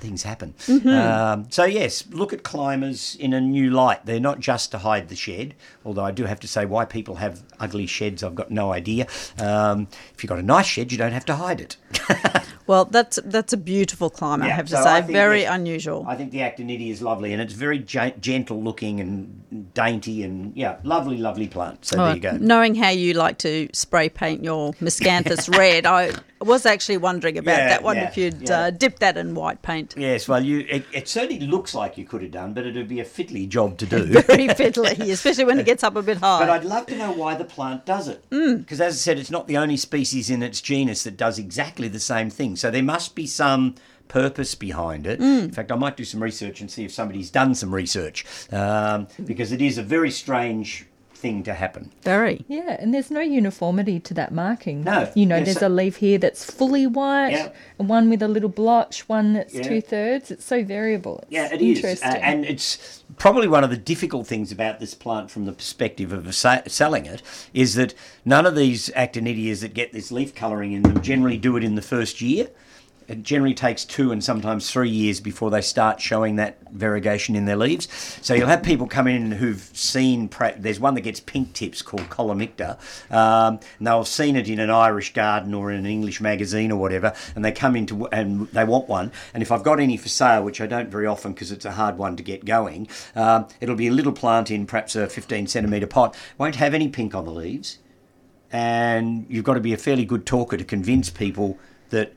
things happen. Um, so yes, look at climbers in a new light. They're not just to hide the shed, although I do have to say why people have ugly sheds. I've got no idea. Um, if you've got a nice shed, you don't have to hide it. Well, that's that's a beautiful climb, I Yeah, have to so say. Very that- unusual. I think the Actinidia is lovely, and it's very ge- gentle looking and dainty, and yeah, lovely, lovely plant. So there you go. Knowing how you like to spray paint your miscanthus red, I was actually wondering about Yeah, that one yeah, if you'd uh, dip that in white paint. Yes, well, you it, it certainly looks like you could have done, but it'd be a fiddly job to do. Very fiddly, especially when it gets up a bit high. But I'd love to know why the plant does it. Because, as I said, it's not the only species in its genus that does exactly the same thing. So there must be some purpose behind it. In fact, I might do some research and see if somebody's done some research um, because it is a very strange thing to happen. Very. Yeah, and there's no uniformity to that marking. No, You know, yes, there's so- a leaf here that's fully white, Yeah. and one with a little blotch, one that's Yeah. two thirds. It's so variable. It's Yeah, it is, Uh, and it's probably one of the difficult things about this plant from the perspective of sa- selling it is that none of these actinidias that get this leaf colouring in them generally do it in the first year. It generally takes two and sometimes three years before they start showing that variegation in their leaves. So you'll have people come in who've seen. There's one that gets pink tips called Kolomikta, um, and they'll have seen it in an Irish garden or in an English magazine or whatever, and they come into and they want one. And if I've got any for sale, which I don't very often because it's a hard one to get going, um, it'll be a little plant in perhaps a 15 centimetre pot. Won't have any pink on the leaves, and you've got to be a fairly good talker to convince people that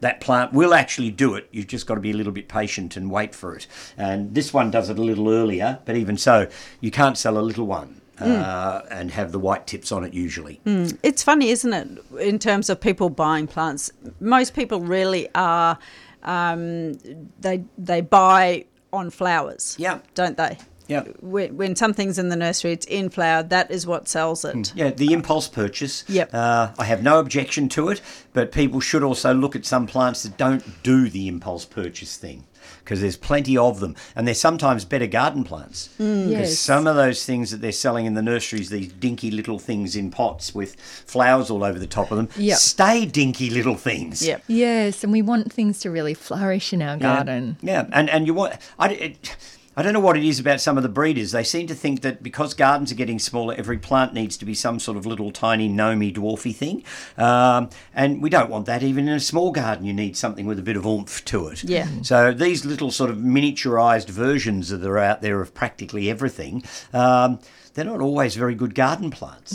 that plant will actually do it. You've just got to be a little bit patient and wait for it. And this one does it a little earlier, but even so, you can't sell a little one. Uh, and have the white tips on it usually. It's funny, isn't it, in terms of people buying plants? Most people really are, um, they, they buy on flowers. Yeah. Don't they? Yeah. When, when something's in the nursery, it's in flower, that is what sells it. Yeah, the impulse purchase. Yep. Uh, I have no objection to it, but people should also look at some plants that don't do the impulse purchase thing because there's plenty of them, and they're sometimes better garden plants. Because Yes. some of those things that they're selling in the nurseries, these dinky little things in pots with flowers all over the top of them, Yep. stay dinky little things. Yep. Yes, and we want things to really flourish in our Yeah. garden. Yeah, and and you want I. It, I don't know what it is about some of the breeders. They seem to think that because gardens are getting smaller, every plant needs to be some sort of little tiny gnomey dwarfy thing, um, and we don't want that. Even in a small garden, you need something with a bit of oomph to it. Yeah. So these little sort of miniaturized versions that are out there of practically everything. Um, they're not always very good garden plants.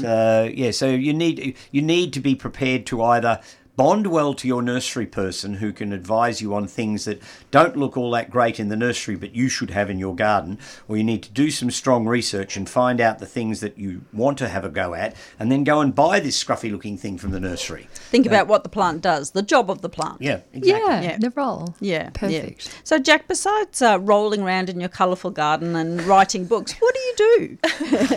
So yeah, so you need you need to be prepared to either bond well to your nursery person who can advise you on things that don't look all that great in the nursery but you should have in your garden or you need to do some strong research and find out the things that you want to have a go at and then go and buy this scruffy looking thing from the nursery Think about what the plant does, the job of the plant. yeah exactly Yeah, Yeah. the role. Yeah, Perfect. yeah. So, Jac, besides uh, rolling around in your colourful garden and writing books, what do you do?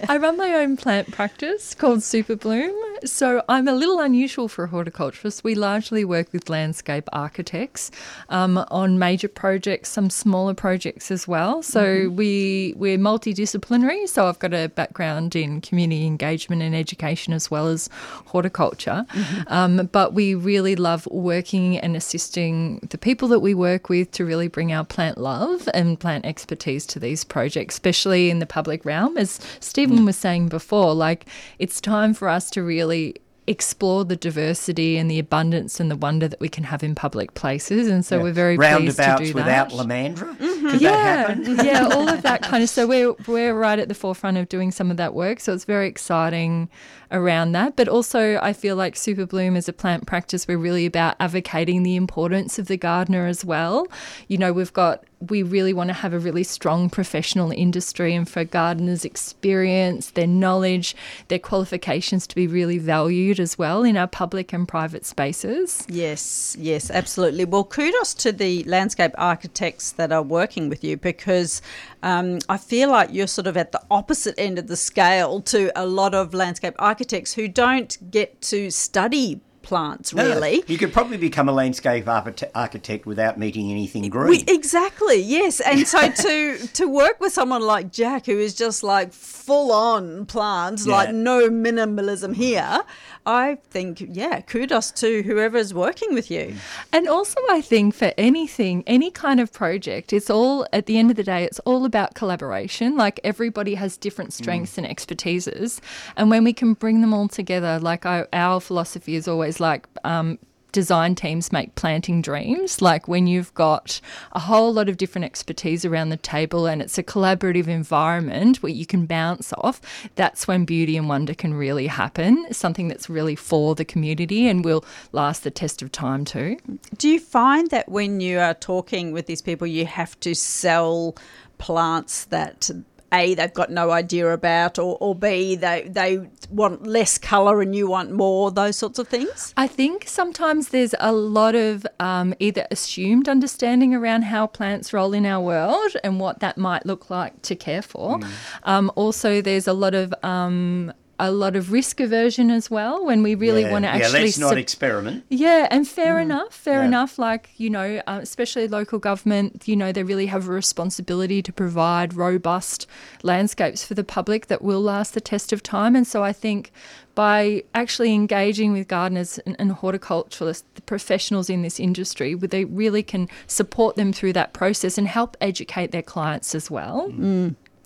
I run my own plant practice called Super Bloom. So I'm a little unusual for a horticulturist. We largely work with landscape architects um, on major projects, some smaller projects as well. So we we're multidisciplinary. So I've got a background in community engagement and education as well as horticulture. Um, but we really love working and assisting the people that we work with to really bring our plant love and plant expertise to these projects, especially in the public realm. As Stephen was saying before, like it's time for us to really explore the diversity and the abundance and the wonder that we can have in public places. And so we're very pleased to roundabouts do without that. lomandra mm-hmm. could that Yeah, happen yeah, all of that kind of. So we're we're right at the forefront of doing some of that work. So it's very exciting around that. But also, I feel like Super Bloom as a plant practice, we're really about advocating the importance of the gardener as well. You know, we've got we really want to have a really strong professional industry and for gardeners' experience, their knowledge, their qualifications to be really valued as well in our public and private spaces. Yes, yes, absolutely. Well, kudos to the landscape architects that are working with you because um, I feel like you're sort of at the opposite end of the scale to a lot of landscape architects who don't get to study plants, No, really. you could probably become a landscape architect without meeting anything green. We, exactly, yes. And so to to work with someone like Jac, who is just like full on plants, like no minimalism here, I think, yeah, kudos to whoever's working with you. And also, I think for anything, any kind of project, it's all, at the end of the day, it's all about collaboration. Like everybody has different strengths and expertises. And when we can bring them all together, like I, our philosophy is always like, um, design teams make planting dreams. Like when you've got a whole lot of different expertise around the table and it's a collaborative environment where you can bounce off, that's when beauty and wonder can really happen. Something that's really for the community and will last the test of time too. Do you find that when you are talking with these people, you have to sell plants that a they've got no idea about, or, or b they they want less color and you want more, those sorts of things? I think sometimes there's a lot of um, either assumed understanding around how plants roll in our world and what that might look like to care for. Um, also, there's a lot of um, a lot of risk aversion as well when we really yeah, want to actually. yeah, actually let's not sup- experiment. yeah, and fair enough, fair Yeah. enough. Like, you know, uh, especially local government, you know, they really have a responsibility to provide robust landscapes for the public that will last the test of time. And so I think by actually engaging with gardeners and, and horticulturalists, the professionals in this industry, where they really can support them through that process and help educate their clients as well.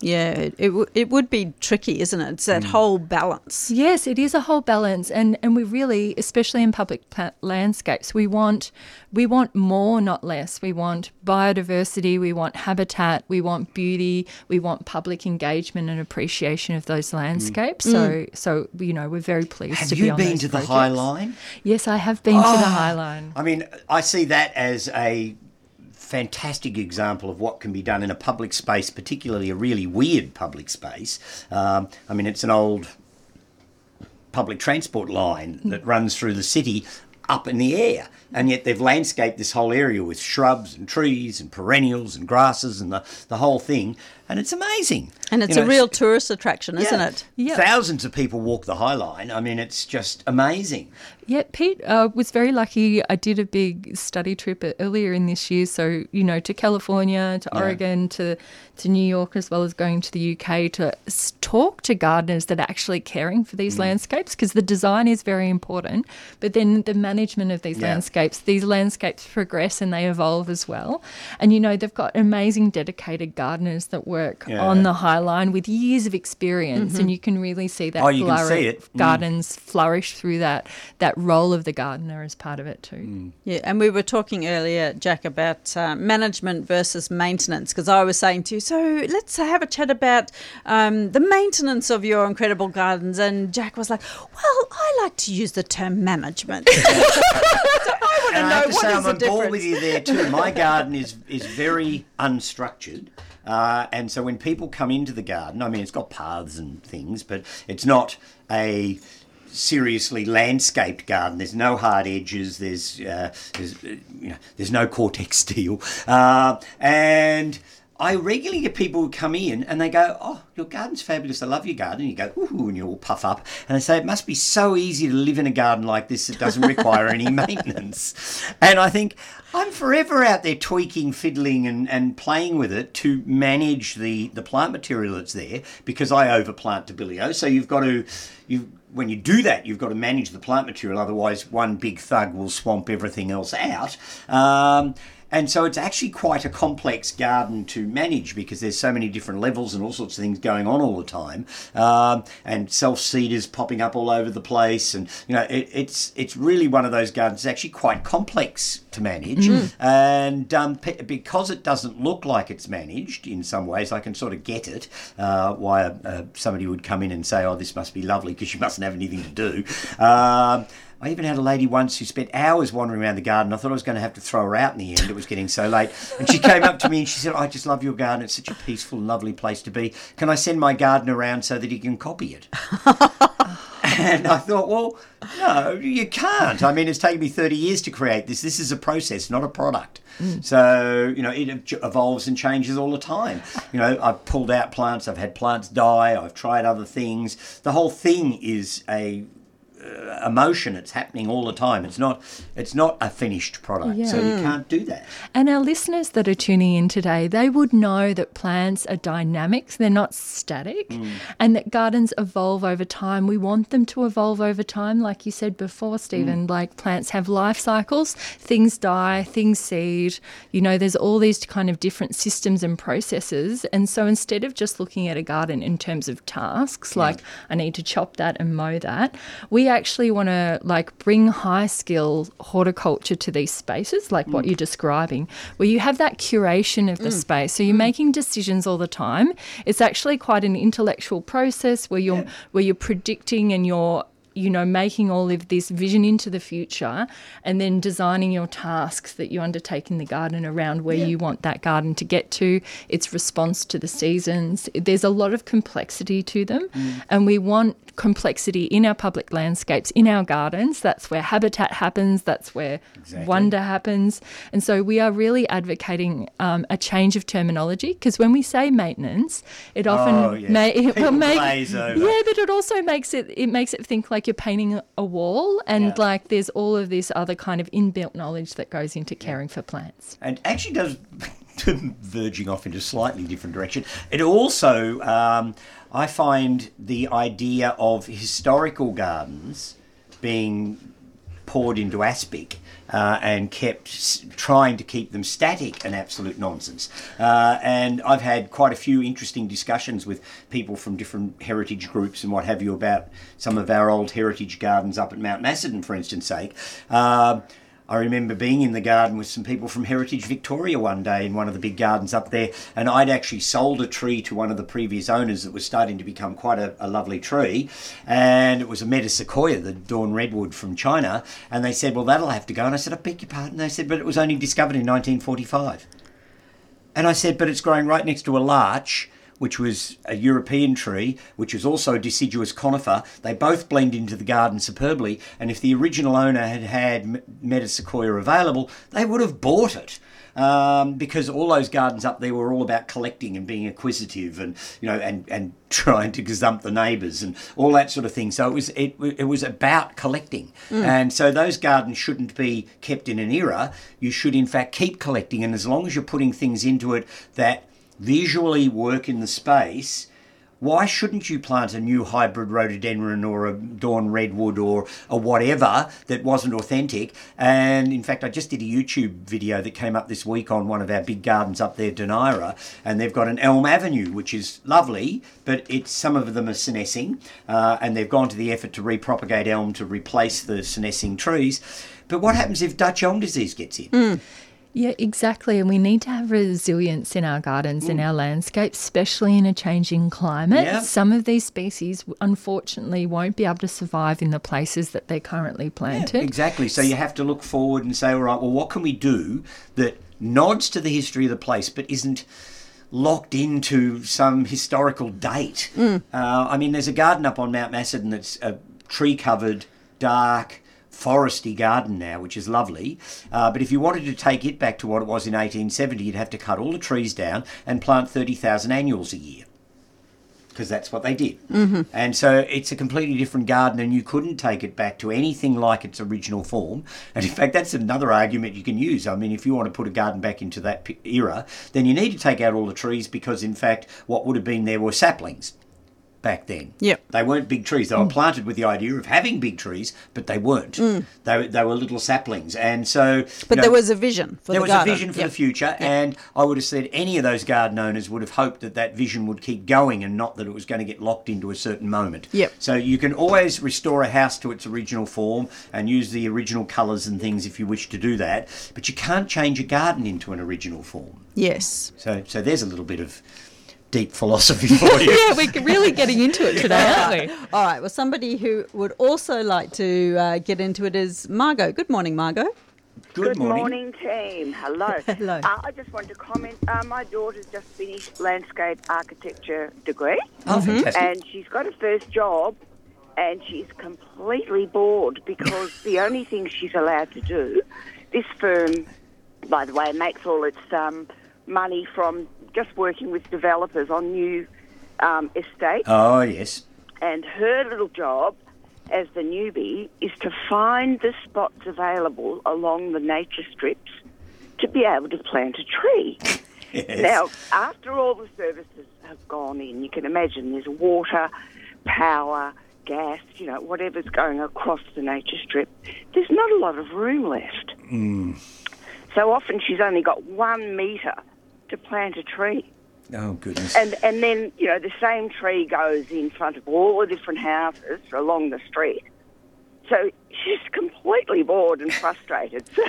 Yeah, it, it, w- it would be tricky, isn't it? It's that mm. whole balance. Yes, it is a whole balance, and and we really, especially in public pla- landscapes, we want we want more, not less. We want biodiversity, we want habitat, we want beauty, we want public engagement and appreciation of those mm. landscapes. Mm. So so you know we're very pleased Have to be you on been those to the. High Line? Yes, I have been to the oh, High Line. I mean, I see that as a fantastic example of what can be done in a public space, particularly a really weird public space. Um, I mean, it's an old public transport line that runs through the city up in the air. And yet they've landscaped this whole area with shrubs and trees and perennials and grasses and the, the whole thing. And it's amazing. And it's You a know, real tourist attraction, isn't yeah. it? Yeah. Thousands of people walk the High Line. I mean, it's just amazing. Yeah, Pete uh, was very lucky. I did a big study trip earlier in this year, so you know, to California, to Yeah. Oregon, to to New York, as well as going to the UK to talk to gardeners that are actually caring for Mm. these landscapes, because the design is very important, but then the management of these Yeah. landscapes. These landscapes progress and they evolve as well, and you know, they've got amazing dedicated gardeners that work Yeah. on the High Line with years of experience, and you can really see that Oh, you can see it. Mm. gardens flourish through that that role of the gardener as part of it too. Mm. Yeah, and we were talking earlier, Jac, about uh, management versus maintenance. Because I was saying to you, so let's have a chat about um, the maintenance of your incredible gardens. And Jac was like, well, I like to use the term management. so I want to And I have to what say, is I'm the on board with you there too. My garden is is very unstructured. Uh, and so when people come into the garden, I mean, it's got paths and things, but it's not a seriously landscaped garden. There's no hard edges. There's uh, there's uh, you know there's no Corten steel, uh, and I regularly get people who come in and they go, "Oh, your garden's fabulous. I love your garden." And you go, "Ooh," and you all puff up, and I say, "It must be so easy to live in a garden like this that doesn't require any maintenance." And I think I'm forever out there tweaking, fiddling, and, and playing with it to manage the the plant material that's there because I overplant Debilio. So you've got to you when you do that, you've got to manage the plant material. Otherwise, one big thug will swamp everything else out. Um, and so it's actually quite a complex garden to manage because there's so many different levels and all sorts of things going on all the time, um, and self seeders popping up all over the place, and you know it, it's it's really one of those gardens. It's actually quite complex to manage, and um, pe- because it doesn't look like it's managed in some ways, I can sort of get it uh, why uh, somebody would come in and say, "Oh, this must be lovely," because you mustn't have anything to do. Um, I even had a lady once who spent hours wandering around the garden. I thought I was going to have to throw her out in the end. It was getting so late. And she came up to me and she said, I just love your garden. It's such a peaceful lovely place to be. Can I send my garden around so that he can copy it? and I thought, well, no, you can't. I mean, it's taken me 30 years to create this. This is a process, not a product. Mm. So, you know, it evolves and changes all the time. You know, I've pulled out plants, I've had plants die, I've tried other things. The whole thing is a Uh, emotion. It's happening all the time. It's not it's not a finished product, so you can't do that. And our listeners that are tuning in today, they would know that plants are dynamic, they're not static, mm. and that gardens evolve over time. We want them to evolve over time, like you said before, mm. Stephen. Like plants have life cycles, things die, things seed. You know, there's all these kind of different systems and processes. And so instead of just looking at a garden in terms of tasks, like I need to chop that and mow that, we actually want to like bring high skill horticulture to these spaces, like what mm. you're describing, where you have that curation of the mm. space. So you're mm. making decisions all the time. It's actually quite an intellectual process where you're where you're predicting and you're you know making all of this vision into the future and then designing your tasks that you undertake in the garden around where you want that garden to get to. Its response to the seasons. There's a lot of complexity to them. And we want complexity in our public landscapes in our gardens. That's where habitat happens. That's where wonder happens. And so we are really advocating um, a change of terminology because when we say maintenance it often Oh, yes. may it will People make over. yeah but it also makes it it makes it think like you're painting a wall and Yeah. like there's all of this other kind of inbuilt knowledge that goes into caring for plants and actually does verging off into a slightly different direction. It also, um, I find the idea of historical gardens being poured into aspic uh, and kept trying to keep them static an absolute nonsense. Uh, and I've had quite a few interesting discussions with people from different heritage groups and what have you about some of our old heritage gardens up at Mount Macedon, for instance' sake. Uh, I remember being in the garden with some people from Heritage Victoria one day in one of the big gardens up there, and I'd actually sold a tree to one of the previous owners that was starting to become quite a, a lovely tree, and it was a metasequoia, the dawn redwood from China, and they said, "Well, that'll have to go." And I said, "I beg your pardon." They said, "But it was only discovered in 1945." And I said, but it's growing right next to a larch, which was a European tree, which was also a deciduous conifer. They both blend into the garden superbly. And if the original owner had had M- Metasequoia available, they would have bought it. Um, because all those gardens up there were all about collecting and being acquisitive and you know and, and trying to gazump the neighbours and all that sort of thing. So it was it, it was about collecting, and so those gardens shouldn't be kept in an era. You should in fact keep collecting, and as long as you're putting things into it that visually work in the space. Why shouldn't you plant a new hybrid rhododendron or a dawn redwood or a whatever that wasn't authentic? And in fact, I just did a YouTube video that came up this week on one of our big gardens up there, Duneira, and they've got an elm avenue, which is lovely, but it's some of them are senescing, uh, and they've gone to the effort to repropagate elm to replace the senescing trees. But what happens if Dutch elm disease gets in? Yeah, exactly. And we need to have resilience in our gardens, in mm. our landscapes, especially in a changing climate. Yeah. Some of these species, unfortunately, won't be able to survive in the places that they're currently planted. Exactly. So you have to look forward and say, all right, well, what can we do that nods to the history of the place but isn't locked into some historical date? Mm. Uh, I mean, there's a garden up on Mount Macedon that's uh, a tree covered, dark, foresty garden now, which is lovely. Uh, but if you wanted to take it back to what it was in 1870, you'd have to cut all the trees down and plant 30,000 annuals a year because that's what they did. Mm-hmm. And so it's a completely different garden, and you couldn't take it back to anything like its original form. And in fact, that's another argument you can use. I mean, if you want to put a garden back into that era, then you need to take out all the trees because, in fact, what would have been there were saplings back then. Yep. They weren't big trees. They were mm. planted with the idea of having big trees, but they weren't. Mm. They, they were little saplings. And so. But you there was a vision for there the was garden. a vision for Yep. the future, and I would have said any of those garden owners would have hoped that that vision would keep going and not that it was going to get locked into a certain moment. Yep. So you can always restore a house to its original form and use the original colours and things if you wish to do that, but you can't change a garden into an original form. Yes. So, so there's a little bit of deep philosophy for you. Yeah, we're really getting into it today, aren't we? All right. Well, somebody who would also like to uh, get into it is Margot. Good morning, Margot. Good, Good morning. team. Hello. Hello. Uh, I just wanted to comment. Uh, my daughter's just finished landscape architecture degree, Oh, fantastic. and she's got a first job, and she's completely bored because the only thing she's allowed to do, this firm, by the way, makes all its um, money from just working with developers on new um, estates oh, yes. and her little job as the newbie is to find the spots available along the nature strips to be able to plant a tree. Yes. Now, after all the services have gone in, you can imagine there's water, power, gas, you know, whatever's going across the nature strip. There's not a lot of room left. So often she's only got one metre to plant a tree. Oh goodness. And and then, you know, the same tree goes in front of all the different houses along the street. So she's completely bored and frustrated.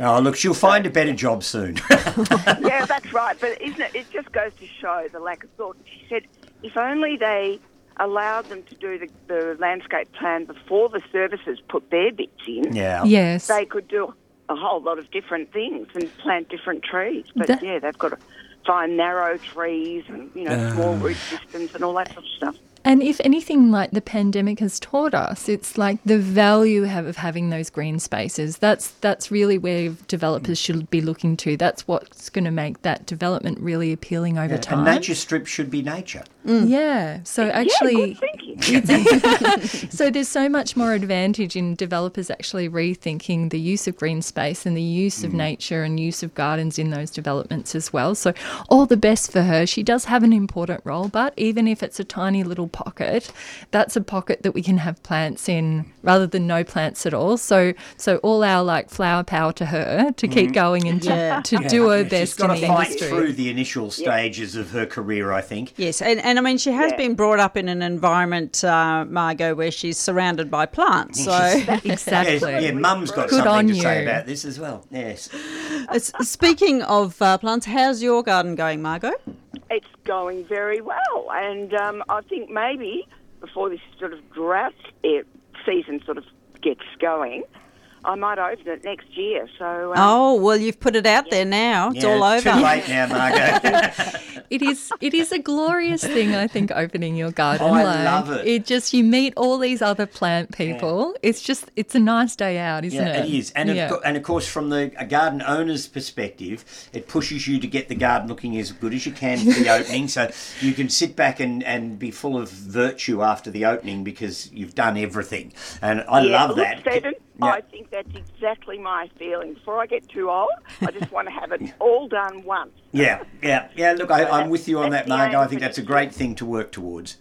Oh look, she'll find a better job soon. yeah, that's right. But isn't it? It just goes to show the lack of thought. She said, if only they allowed them to do the, the landscape plan before the services put their bits in, yeah. Yes. they could do a whole lot of different things and plant different trees. But That- yeah, they've got to find narrow trees and you know small ah. root systems and all that sort of stuff. And if anything like the pandemic has taught us, it's like the value of having those green spaces. That's that's really where developers mm. should be looking to. That's what's going to make that development really appealing over A time. And nature strip should be nature. Mm. Yeah. So yeah, actually, good thinking. so there's so much more advantage in developers actually rethinking the use of green space and the use of mm. nature and use of gardens in those developments as well. So all the best for her. She does have an important role, but even if it's a tiny little pocket, that's a pocket that we can have plants in rather than no plants at all. So so all our like flower power to her to keep mm. going and to, Yeah. to do her Yeah, She's best got to the fight industry. through the initial stages of her career, I think. Yes, and, and I mean, she has Yeah. been brought up in an environment, uh, Margot, where she's surrounded by plants. So, Exactly. Yes, yeah, Mum's got Good on something to say you. about this as well. Yes. speaking of uh, plants, how's your garden going, Margot? it's going very well, and um, I think maybe before this sort of drought season sort of gets going, I might open it next year. So um, Oh, well, you've put it out there now. It's Yeah, all over. It's too late now, Margot. It is it is a glorious thing, I think, opening your garden. Oh, I like, love it. It just you meet all these other plant people. It's just it's a nice day out, isn't yeah, it? it is. And, yeah. of, and of course, from the a garden owner's perspective, it pushes you to get the garden looking as good as you can for the opening. So you can sit back and, and be full of virtue after the opening because you've done everything. And I yeah, love that. Stephen, Yeah. I think that's exactly my feeling. Before I get too old, I just want to have it all done once. Yeah, yeah, yeah. Look, I, I'm with you on that, that's the Margot. I think that's a great thing to work towards.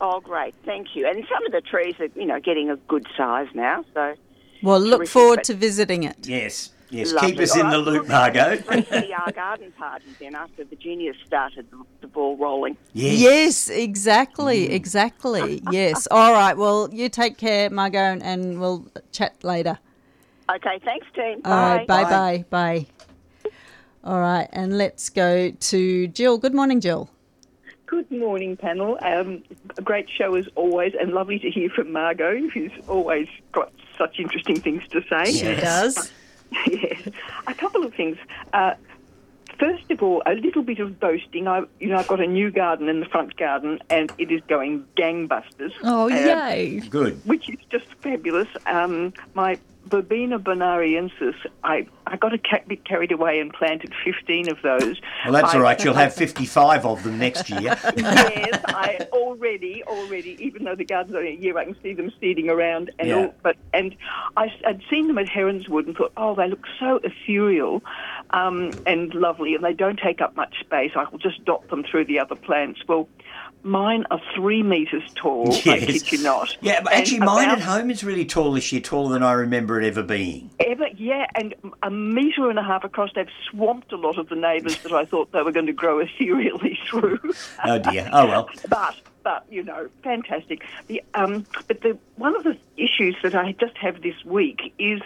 Oh, great, thank you. And some of the trees are, you know, getting a good size now. So Well, look Terrific, forward but- to visiting it. Yes, yes. Lovely. Keep us in the loop, well, Margot. three CR garden party then after Virginia started the, the ball rolling. Yes. Yes, exactly, exactly. Yes. All right. Well, you take care, Margot, and- and we'll chat later. Okay, thanks, team. All right. Bye. Bye, bye, bye. All right, and let's go to Jill. Good morning, Jill. Good morning, panel. Um, a great show as always, and lovely to hear from Margot, who's always got such interesting things to say. She does. yes. A couple of things. Uh, first of all, a little bit of boasting. I, you know, I've got a new garden in the front garden, and it is going gangbusters. Oh Uh, yay! Good. which is just fabulous. Um, my Verbena bonariensis, I, I got a bit carried away and planted 15 of those. Well, that's I- all right. You'll have 55 of them next year. yes, I already, already, even though the garden's only a year, I can see them seeding around. And Yeah. all, but and I, would seen them at Heronswood and thought, oh, they look so ethereal um, and lovely, and they don't take up much space. I will just dot them through the other plants. Well, mine are three metres tall. I Yes. kid you not. Yeah, but And actually, mine about- at home is really tall this year, taller than I remember it ever being. Ever, yeah, and a metre and a half across, they've swamped a lot of the neighbours that I thought they were going to grow ethereally through. Oh dear. Oh well. but but you know, fantastic. The um, but the one of the issues that I just have this week is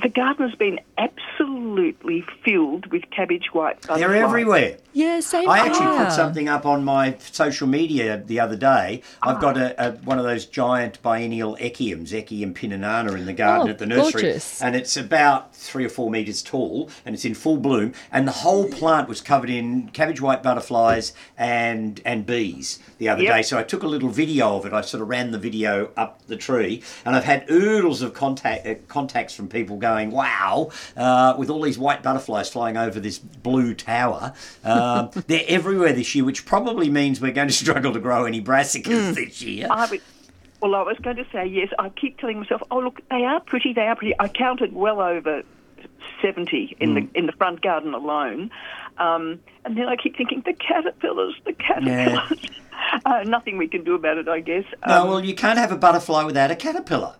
the garden has been absolutely filled with cabbage white butterflies. They're everywhere. Yeah, same I actually here. put something up on my social media the other day. I've got a, a one of those giant biennial echiums, Echium pininana, in the garden Oh, at the nursery, gorgeous. and it's about three or four meters tall, and it's in full bloom. And the whole plant was covered in cabbage white butterflies and and bees the other Yep. day. So I took a little video of it. I sort of ran the video up the tree, and I've had oodles of contact uh, contacts from people going, "Wow!" Uh, with all these white butterflies flying over this blue tower. Um, they're everywhere this year, which probably means we're going to struggle to grow any brassicas this year. I would, Well, I was going to say yes. I keep telling myself, "Oh, look, they are pretty. They are pretty." I counted well over seventy in Hmm. the in the front garden alone, um, and then I keep thinking, "The caterpillars, the caterpillars." uh, nothing we can do about it, I guess. No, Um, well, you can't have a butterfly without a caterpillar.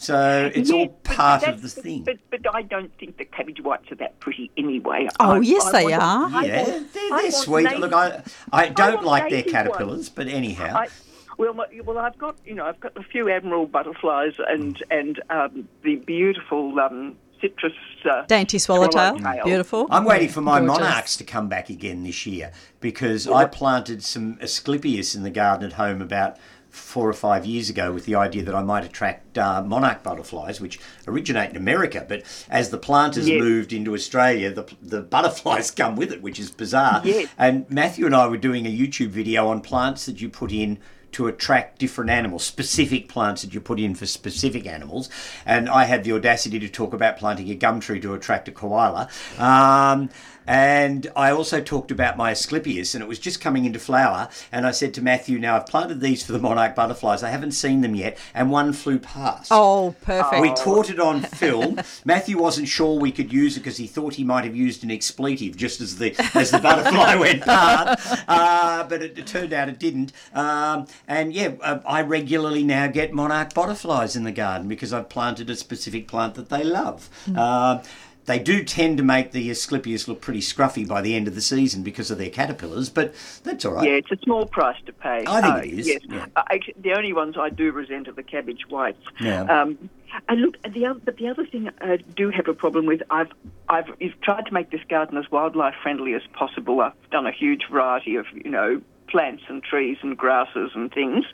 So it's all yeah, but part of the thing. But, but I don't think the cabbage whites are that pretty anyway. Oh, I- yes, I they want- are. I yeah, want- they're, they're want sweet. native- Look, I, I don't want like their caterpillars, ones. but anyhow. I, well, my, well, I've got you know I've got a few admiral butterflies and and um, the beautiful um, citrus uh, Dainty swallowtail. swallowtail. Beautiful. I'm waiting for my Gorgeous. monarchs to come back again this year because I planted some Asclepias in the garden at home about four or five years ago with the idea that I might attract uh, monarch butterflies, which originate in America. But as the planters Yes. moved into Australia, the, the butterflies come with it, which is bizarre. Yes. And Matthew and I were doing a YouTube video on plants that you put in to attract different animals, specific plants that you put in for specific animals. And I had the audacity to talk about planting a gum tree to attract a koala. Um, and I also talked about my Asclepias, and it was just coming into flower. And I said to Matthew, Now I've planted these for the monarch butterflies. I haven't seen them yet. And one flew past. Oh, perfect. We caught it on film. Matthew wasn't sure we could use it because he thought he might have used an expletive just as the as the butterfly went past. Uh, but it, it turned out it didn't. Um, and yeah, uh, I regularly now get monarch butterflies in the garden because I've planted a specific plant that they love. Uh, they do tend to make the Asclepias look pretty scruffy by the end of the season because of their caterpillars, but that's all right. Yeah, it's a small price to pay. I think Uh, it is, Yes, yeah. Uh, actually, the only ones I do resent are the cabbage whites. Yeah. Um, and look, the other, but the other thing I do have a problem with, I've I've I've tried to make this garden as wildlife friendly as possible. I've done a huge variety of you know plants and trees and grasses and things.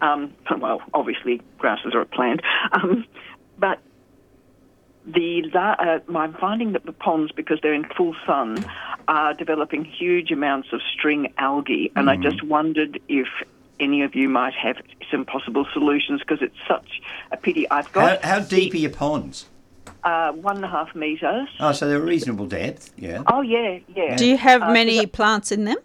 Um, well, obviously grasses are a plant, um, but the la- uh, I'm finding that the ponds, because they're in full sun, are developing huge amounts of string algae, and I just wondered if any of you might have some possible solutions because it's such a pity. I've How, got how deep are your ponds? uh, one and a half meters. Oh, so they're a reasonable depth, yeah. Oh yeah, yeah. Do you have Uh, many plants in them?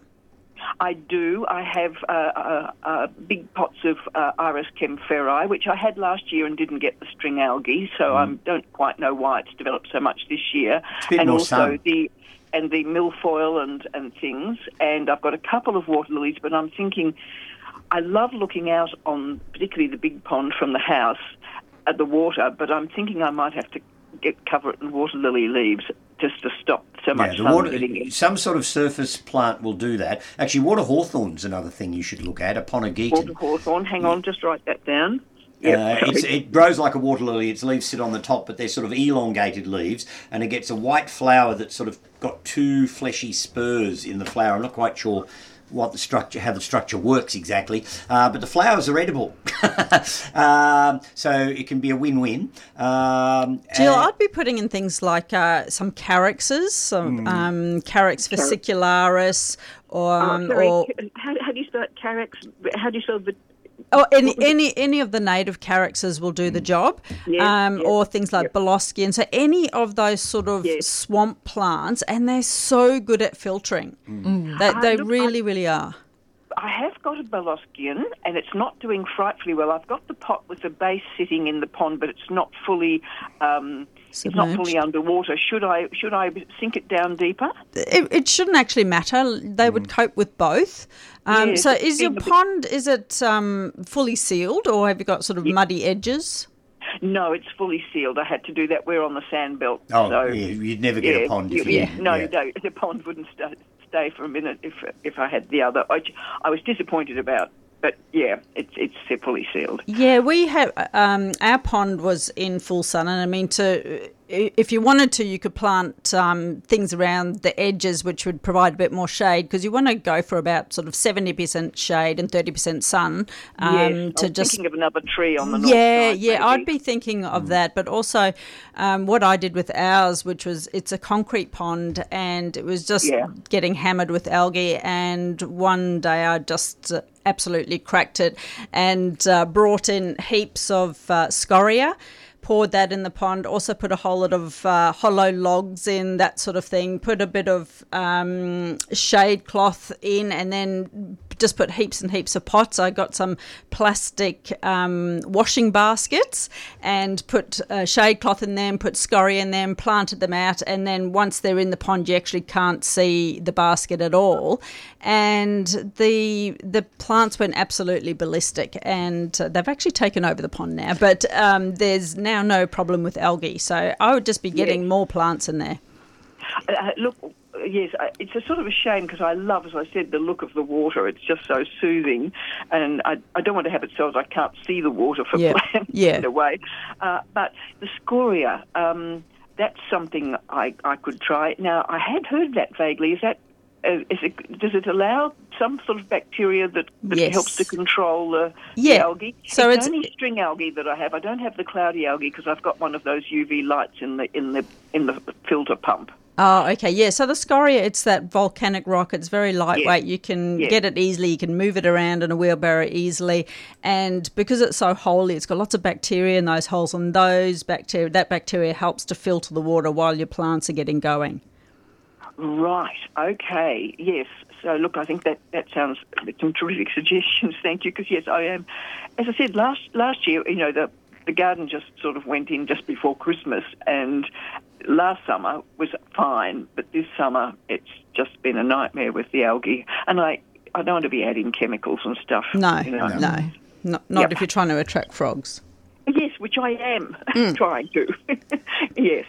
I do. I have uh, uh, uh, big pots of uh, Iris chemiferae, which I had last year and didn't get the string algae, so I don't quite know why it's developed so much this year. It's a bit and more also sun. the and the milfoil and and things. And I've got a couple of water lilies, but I'm thinking I love looking out on particularly the big pond from the house at the water, but I'm thinking I might have to get cover it in water lily leaves just to stop so much Yeah, water, some sort of surface plant will do that. Actually, water hawthorn's another thing you should look at, Aponogeton. Water hawthorn. Hang on, just write that down. Yep, Uh, it's, it grows like a water lily. Its leaves sit on the top, but they're sort of elongated leaves, and it gets a white flower that's sort of got two fleshy spurs in the flower. I'm not quite sure what the structure, how the structure works exactly, uh, but the flowers are edible, um, so it can be a win-win. Um, Jill, and- I'd be putting in things like uh, some carexes, some Hmm. um, Carex fascicularis, or, um, Oh, sorry, or how, how do you spell it? Carex? How do you spell the? Oh, any any any of the native carexes will do the job, Yes, um, yes, or things like Boloskian. So any of those sort of Yes. swamp plants, and they're so good at filtering. They, Uh, they look, really, really are. I have got a Boloskian, and it's not doing frightfully well. I've got the pot with the base sitting in the pond, but it's not fully. Um, it's not fully underwater. Should I should I sink it down deeper? It, it shouldn't actually matter. They would cope with both. Um, Yes, so, is your been bit- pond is it um, fully sealed, or have you got sort of muddy edges? No, it's fully sealed. I had to do that. We're on the sand belt. oh, so, yeah, you'd never get a pond if you- you. yeah, no, yeah. you don't. The pond wouldn't sta stay for a minute if if I had the other. I, I was disappointed about, but yeah, it's it's fully sealed. Yeah, we have. Um, our pond was in full sun, and I mean to. If you wanted to, you could plant um, things around the edges, which would provide a bit more shade, because you want to go for about sort of seventy percent shade and thirty percent sun. Um, yes, to just thinking of another tree on the north yeah, side, yeah, I'd be thinking of that, but also um, what I did with ours, which was it's a concrete pond, and it was just Yeah. getting hammered with algae. And one day I just absolutely cracked it and uh, brought in heaps of uh, scoria. Poured that in the pond. Also put a whole lot of uh, hollow logs in, that sort of thing. Put a bit of um, shade cloth in, and then just put heaps and heaps of pots. I got some plastic um, washing baskets and put uh, shade cloth in them, put scoria in them, planted them out, and then once they're in the pond, you actually can't see the basket at all. And the the plants went absolutely ballistic, and uh, they've actually taken over the pond now. But um, there's now no problem with algae, so I would just be getting Yes. more plants in there. Uh, look, yes, it's a sort of a shame because I love, as I said, the look of the water. It's just so soothing, and I, I don't want to have it so as I can't see the water for Yeah, plants yeah. in a way. Uh, but the scoria, um, that's something I, I could try. Now, I had heard that vaguely. Is that uh, it, does it allow some sort of bacteria that, that Yes. helps to control the, the algae? So it's, it's- only string algae that I have. I don't have the cloudy algae because I've got one of those UV lights in the in the in the filter pump. Oh, okay, yeah. So the scoria, it's that volcanic rock. It's very lightweight. You can Yeah. get it easily. You can move it around in a wheelbarrow easily, and because it's so holy, it's got lots of bacteria in those holes, and those bacteria, that bacteria helps to filter the water while your plants are getting going. Right. Okay. Yes. So look, I think that that sounds some terrific suggestions. Thank you. Because yes, I am. As I said last last year, you know the the garden just sort of went in just before Christmas, and last summer was fine, but this summer it's just been a nightmare with the algae, and I I don't want to be adding chemicals and stuff. No, you know. no, not, not Yep. if you're trying to attract frogs. Yes, which I am Mm. trying to. yes.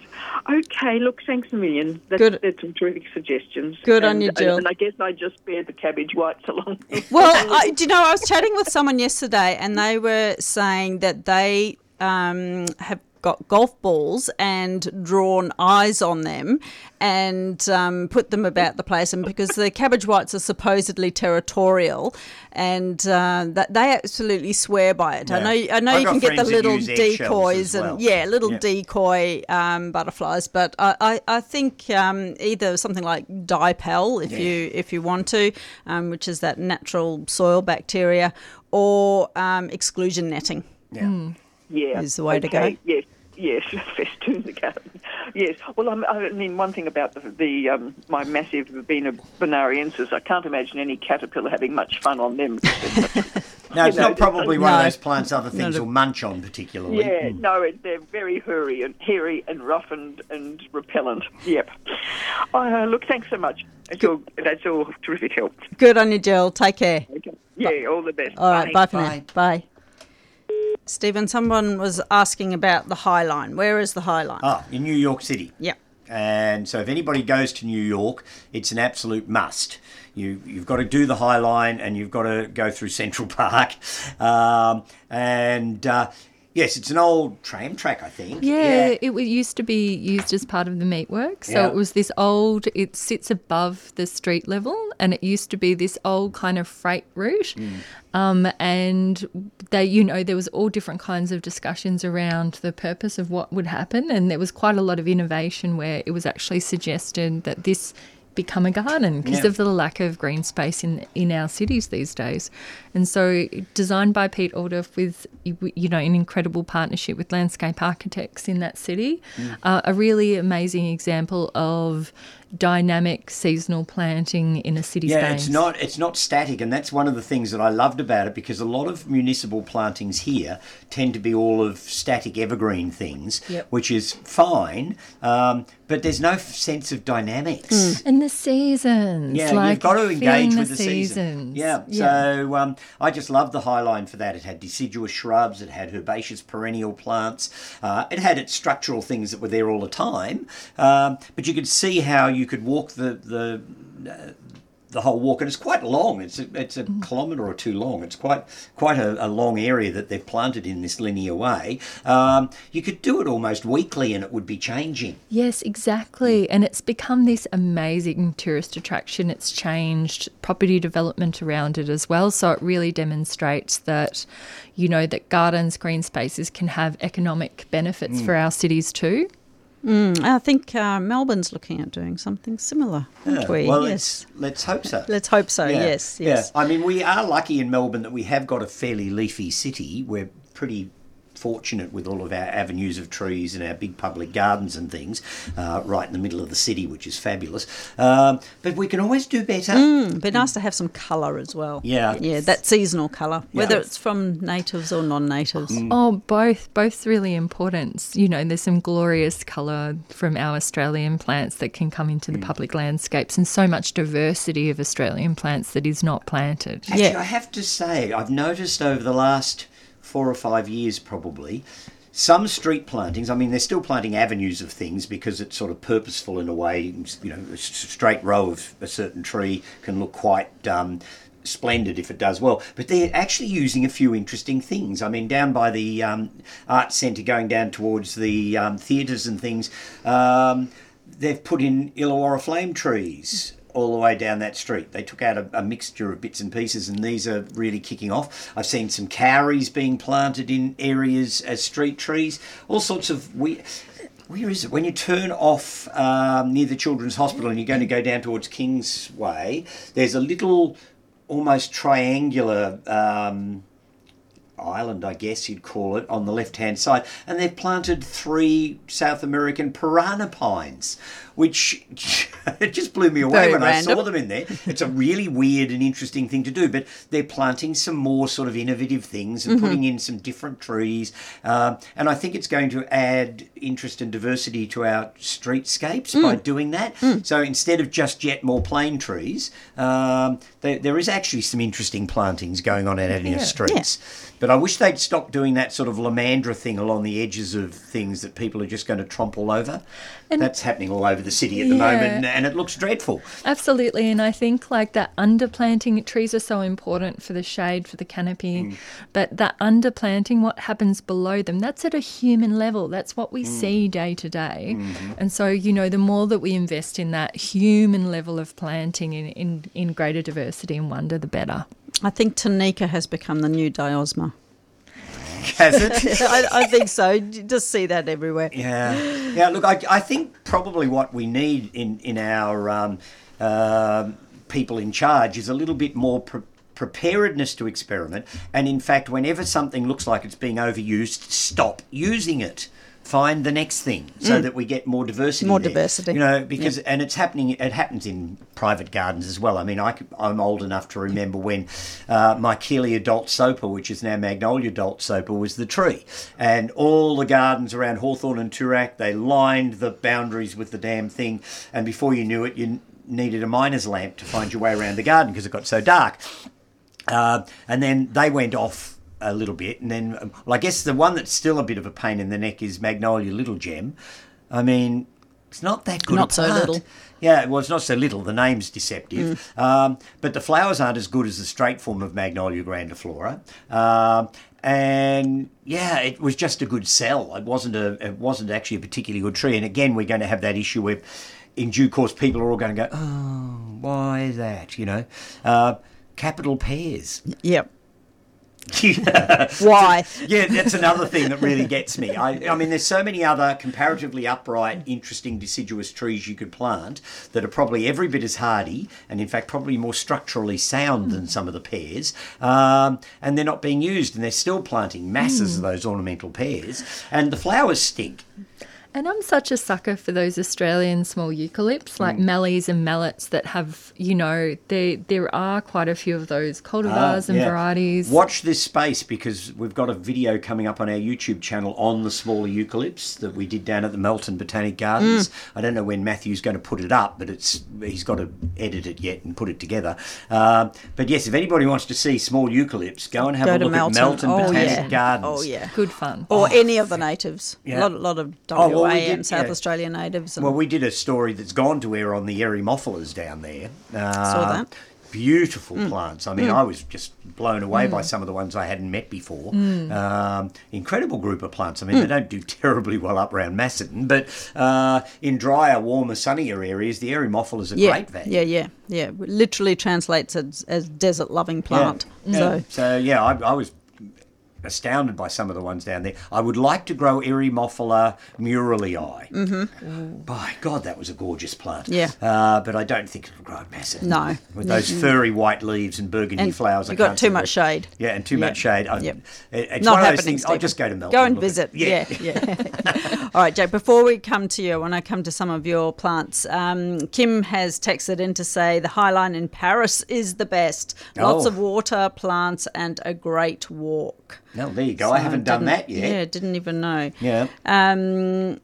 Okay, look, thanks a million. That's, Good. That's some terrific suggestions. Good on you, Jill. And I guess I just spared the cabbage whites along. Well, I, do you know, I was chatting with someone yesterday, and they were saying that they um, have got golf balls and drawn eyes on them and um, put them about the place. And because the cabbage whites are supposedly territorial, and uh, that they absolutely swear by it. I know, I know I've you can get the little decoys as and well. yeah, little Yeah. decoy um, butterflies. But I, I, I think um, either something like dipel, if you if you want to, um, which is that natural soil bacteria, or um, exclusion netting. Yeah. yeah. Is the way to go. Yes. Yes, festoon the garden. Yes. Well, I'm, I mean, one thing about the, the um, my massive Verbena bonariensis, I can't imagine any caterpillar having much fun on them. No, it's know, not probably one of those plants other things a- will munch on particularly. Yeah, no, it, they're very hairy and hairy and rough and, and repellent. Yep. Uh, look, thanks so much. That's all, that's all terrific help. Good on you, Jill. Take care. Okay. Yeah, all the best. All right, bye for Bye. now. Bye. Stephen, someone was asking about the High Line. Where is the High Line? Ah, in New York City. Yep. And so if anybody goes to New York, it's an absolute must. You, you've got to do the High Line and you've got to go through Central Park. Um, and uh, yes, it's an old tram track, I think. Yeah, it wa- used to be used as part of the meatwork. So Yeah. it was this old, it sits above the street level, and it used to be this old kind of freight route. Um, and they, you know, there was all different kinds of discussions around the purpose of what would happen, and there was quite a lot of innovation where it was actually suggested that this become a garden because Yeah. of the lack of green space in in our cities these days. And so designed by Piet Oudolf with you know an incredible partnership with landscape architects in that city, Mm. uh, a really amazing example of dynamic seasonal planting in a city Yeah, space. it's not it's not static, and that's one of the things that I loved about it because a lot of municipal plantings here tend to be all of static evergreen things, Yep. which is fine, um, but there's no sense of dynamics. and the seasons. Yeah, like you've got to engage with the seasons. season. Yeah, so um, I just love the High Line for that. It had deciduous shrubs, it had herbaceous perennial plants, uh, it had its structural things that were there all the time, um, but you could see how you could walk the the. Uh, the whole walk, and it's quite long. It's a, it's a kilometre or two long. It's quite quite a, a long area that they've planted in this linear way. Um, you could do it almost weekly, and it would be changing. Yes, exactly. And it's become this amazing tourist attraction. It's changed property development around it as well. So it really demonstrates that, you know, that gardens, green spaces can have economic benefits for our cities too. I think uh, Melbourne's looking at doing something similar, aren't Yeah, we? Well, yes. let's let's hope so. Let's hope so. Yeah, Yes, yeah. yes. I mean, we are lucky in Melbourne that we have got a fairly leafy city. We're pretty fortunate with all of our avenues of trees and our big public gardens and things uh, right in the middle of the city, which is fabulous. Um, but we can always do better. It'd be nice to have some colour as well. Yeah. Yeah, that seasonal colour, whether Yeah. it's from natives or non natives. Oh, both, both really important. You know, there's some glorious colour from our Australian plants that can come into the public landscapes, and so much diversity of Australian plants that is not planted. Actually, Yeah. I have to say, I've noticed over the last four or five years probably, some street plantings, I mean, they're still planting avenues of things because it's sort of purposeful in a way. You know, a straight row of a certain tree can look quite. Um, Splendid if it does well, but they're actually using a few interesting things. I mean, down by the um, arts centre, going down towards the um, theatres and things, um, they've put in Illawarra flame trees all the way down that street. They took out a, a mixture of bits and pieces, and these are really kicking off. I've seen some kauris being planted in areas as street trees, all sorts of. Where is it? When you turn off um, near the Children's Hospital and you're going to go down towards Kingsway, there's a little, almost triangular um, island, I guess you'd call it, on the left hand side, and they've planted three South American Parana pines, which it just blew me away Very when I saw them in there. It's a really weird and interesting thing to do, but they're planting some more sort of innovative things and putting in some different trees, um, and I think it's going to add interest and diversity to our streetscapes by doing that. So instead of just yet more plane trees, um, there, there is actually some interesting plantings going on out in our streets. But I wish they'd stop doing that sort of lomandra thing along the edges of things that people are just going to tromp all over. That's happening all over the city at the Yeah. moment, and it looks dreadful. Absolutely, and I think like that underplanting trees are so important for the shade, for the canopy, mm. but that underplanting, what happens below them, that's at a human level. That's what we mm. see day to day, mm-hmm. and so you know, the more that we invest in that human level of planting in in, in greater diversity and wonder, the better. I think Tanika has become the new Diosma. Has it? I, I think so. You just see that everywhere. Yeah, yeah. Look, I, I think probably what we need in in our um, um people in charge is a little bit more. Pre- Preparedness to experiment, and in fact, whenever something looks like it's being overused, stop using it. Find the next thing so that we get more diversity. Mm. More there. diversity. You know, because and it's happening. It happens in private gardens as well. I mean, I, am old enough to remember when uh, Michelia doltsopa, which is now Magnolia doltsopa, was the tree, and all the gardens around Hawthorn and Toorak, they lined the boundaries with the damn thing, and before you knew it, you needed a miner's lamp to find your way around the garden because it got so dark. Uh, and then they went off a little bit, and then, um, well, I guess the one that's still a bit of a pain in the neck is Magnolia Little Gem. I mean, it's not that good. Not so little. Yeah, well, it's not so little. The name's deceptive, um, but the flowers aren't as good as the straight form of Magnolia grandiflora. Um, and yeah, it was just a good sell. It wasn't a. It wasn't actually a particularly good tree. And again, we're going to have that issue where, in due course, people are all going to go, "Oh, why that?" You know, uh, capital pears. Yep. Yeah. Why? Yeah, that's another thing that really gets me. I, I mean, there's so many other comparatively upright, interesting deciduous trees you could plant that are probably every bit as hardy and, in fact, probably more structurally sound than some of the pears. Um, and they're not being used, and they're still planting masses of those ornamental pears, and the flowers stink. And I'm such a sucker for those Australian small eucalypts, like mallees and mallets that have, you know, there there are quite a few of those cultivars and Ah, Yeah. varieties. Watch this space because we've got a video coming up on our YouTube channel on the smaller eucalypts that we did down at the Melton Botanic Gardens. Mm. I don't know when Matthew's going to put it up, but it's he's got to edit it yet and put it together. Um, but yes, if anybody wants to see small eucalypts, go and have Go a to look Melton. at Melton Oh, Botanic yeah. Gardens. Oh, yeah. Good fun. Or any of the natives. Yeah. A lot, lot of Oh, WA well, we did- and South yeah. Australian natives. Well, we did a story that's gone to air on the Eremophilas down there. Uh, Saw that. Mm. Beautiful plants. I mean, I was just blown away by some of the ones I hadn't met before. Mm. Um, incredible group of plants. I mean, they don't do terribly well up around Macedon, but uh, in drier, warmer, sunnier areas, the Eremophilas are yeah, great value. yeah, yeah, yeah. Literally translates as, as desert loving plant. Yeah. So So yeah, I, I was astounded by some of the ones down there. I would like to grow Eremophila muralii. Mm-hmm. By God, that was a gorgeous plant. Yeah. Uh, but I don't think it'll grow massive. No. With those furry white leaves and burgundy And flowers. You've got too much what- shade. Yeah, and too Yeah. much shade. I, Yep. It's Not one of those happening, things. I'll just go to Melbourne. Go and at- visit. Yeah. Yeah, yeah. All right, Jac, Before we come to you, when I come to some of your plants, um, Kim has texted in to say the Highline in Paris is the best. Lots Oh. of water, plants, and a great walk. No, there you go. I haven't done that yet. Yeah, didn't even know. Yeah. Um,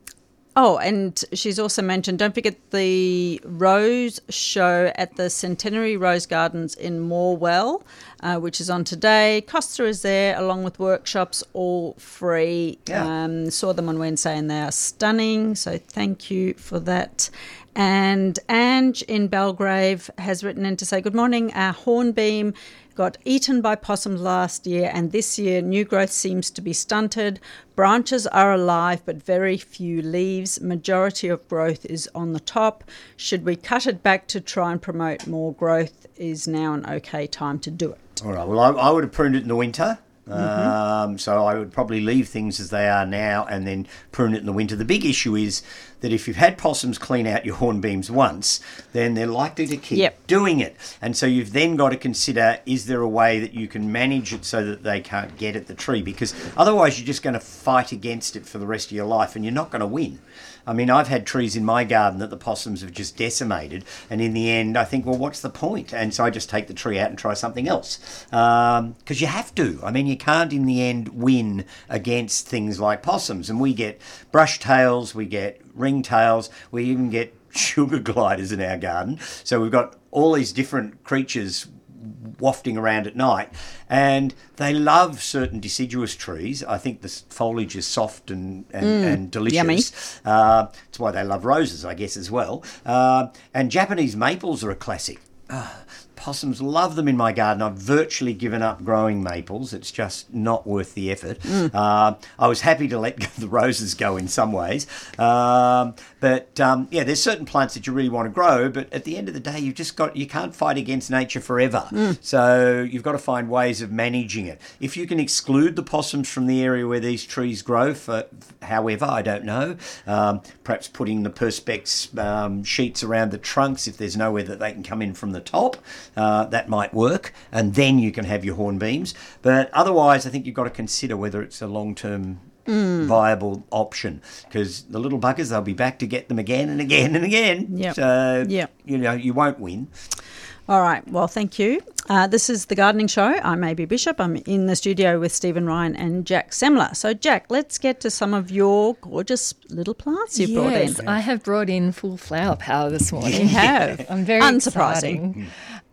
oh, and she's also mentioned don't forget the Rose Show at the Centenary Rose Gardens in Morwell, uh, which is on today. Costa is there along with workshops, all free. Yeah. Um, saw them on Wednesday and they are stunning. So thank you for that. And Ange in Belgrave has written in to say, Good morning. Our hornbeam got eaten by possums last year, and this year new growth seems to be stunted. Branches are alive, but very few leaves. Majority of growth is on the top. Should we cut it back to try and promote more growth? Is now an okay time to do it? All right. Well, I, I would have pruned it in the winter. Mm-hmm. Um, so I would probably leave things as they are now and then prune it in the winter. The big issue is that if you've had possums clean out your hornbeams once, then they're likely to keep Yep. doing it. And so you've then got to consider is there a way that you can manage it so that they can't get at the tree? Because otherwise you're just going to fight against it for the rest of your life and you're not going to win. I mean, I've had trees in my garden that the possums have just decimated, and in the end, I think, well, what's the point? And so I just take the tree out and try something else um, because you have to. I mean, you can't in the end win against things like possums, and we get brush tails, we get ringtails, we even get sugar gliders in our garden. So we've got all these different creatures wafting around at night, and they love certain deciduous trees. I think the foliage is soft and and, and delicious. yummy. Uh, that's why they love roses, I guess, as well. Uh, and Japanese maples are a classic. Ah, possums love them in my garden. I've virtually given up growing maples. It's just not worth the effort. Uh, I was happy to let the roses go in some ways. Um, but um, yeah, there's certain plants that you really want to grow, but at the end of the day, you've just got you can't fight against nature forever. So you've got to find ways of managing it. If you can exclude the possums from the area where these trees grow, for however, I don't know. Um, perhaps putting the perspex um, sheets around the trunks if there's nowhere that they can come in from the top, uh, that might work, and then you can have your horn beams. But otherwise, I think you've got to consider whether it's a long-term viable option because the little buggers they'll be back to get them again and again and again. So Yep. you know you won't win. All right. Well, thank you. Uh, this is the Gardening Show. I'm AB Bishop. I'm in the studio with Stephen Ryan and Jac Semmler. So, Jac, let's get to some of your gorgeous little plants you've brought yes, in. I have brought in full flower power this morning. You have. I'm very Unsurprising.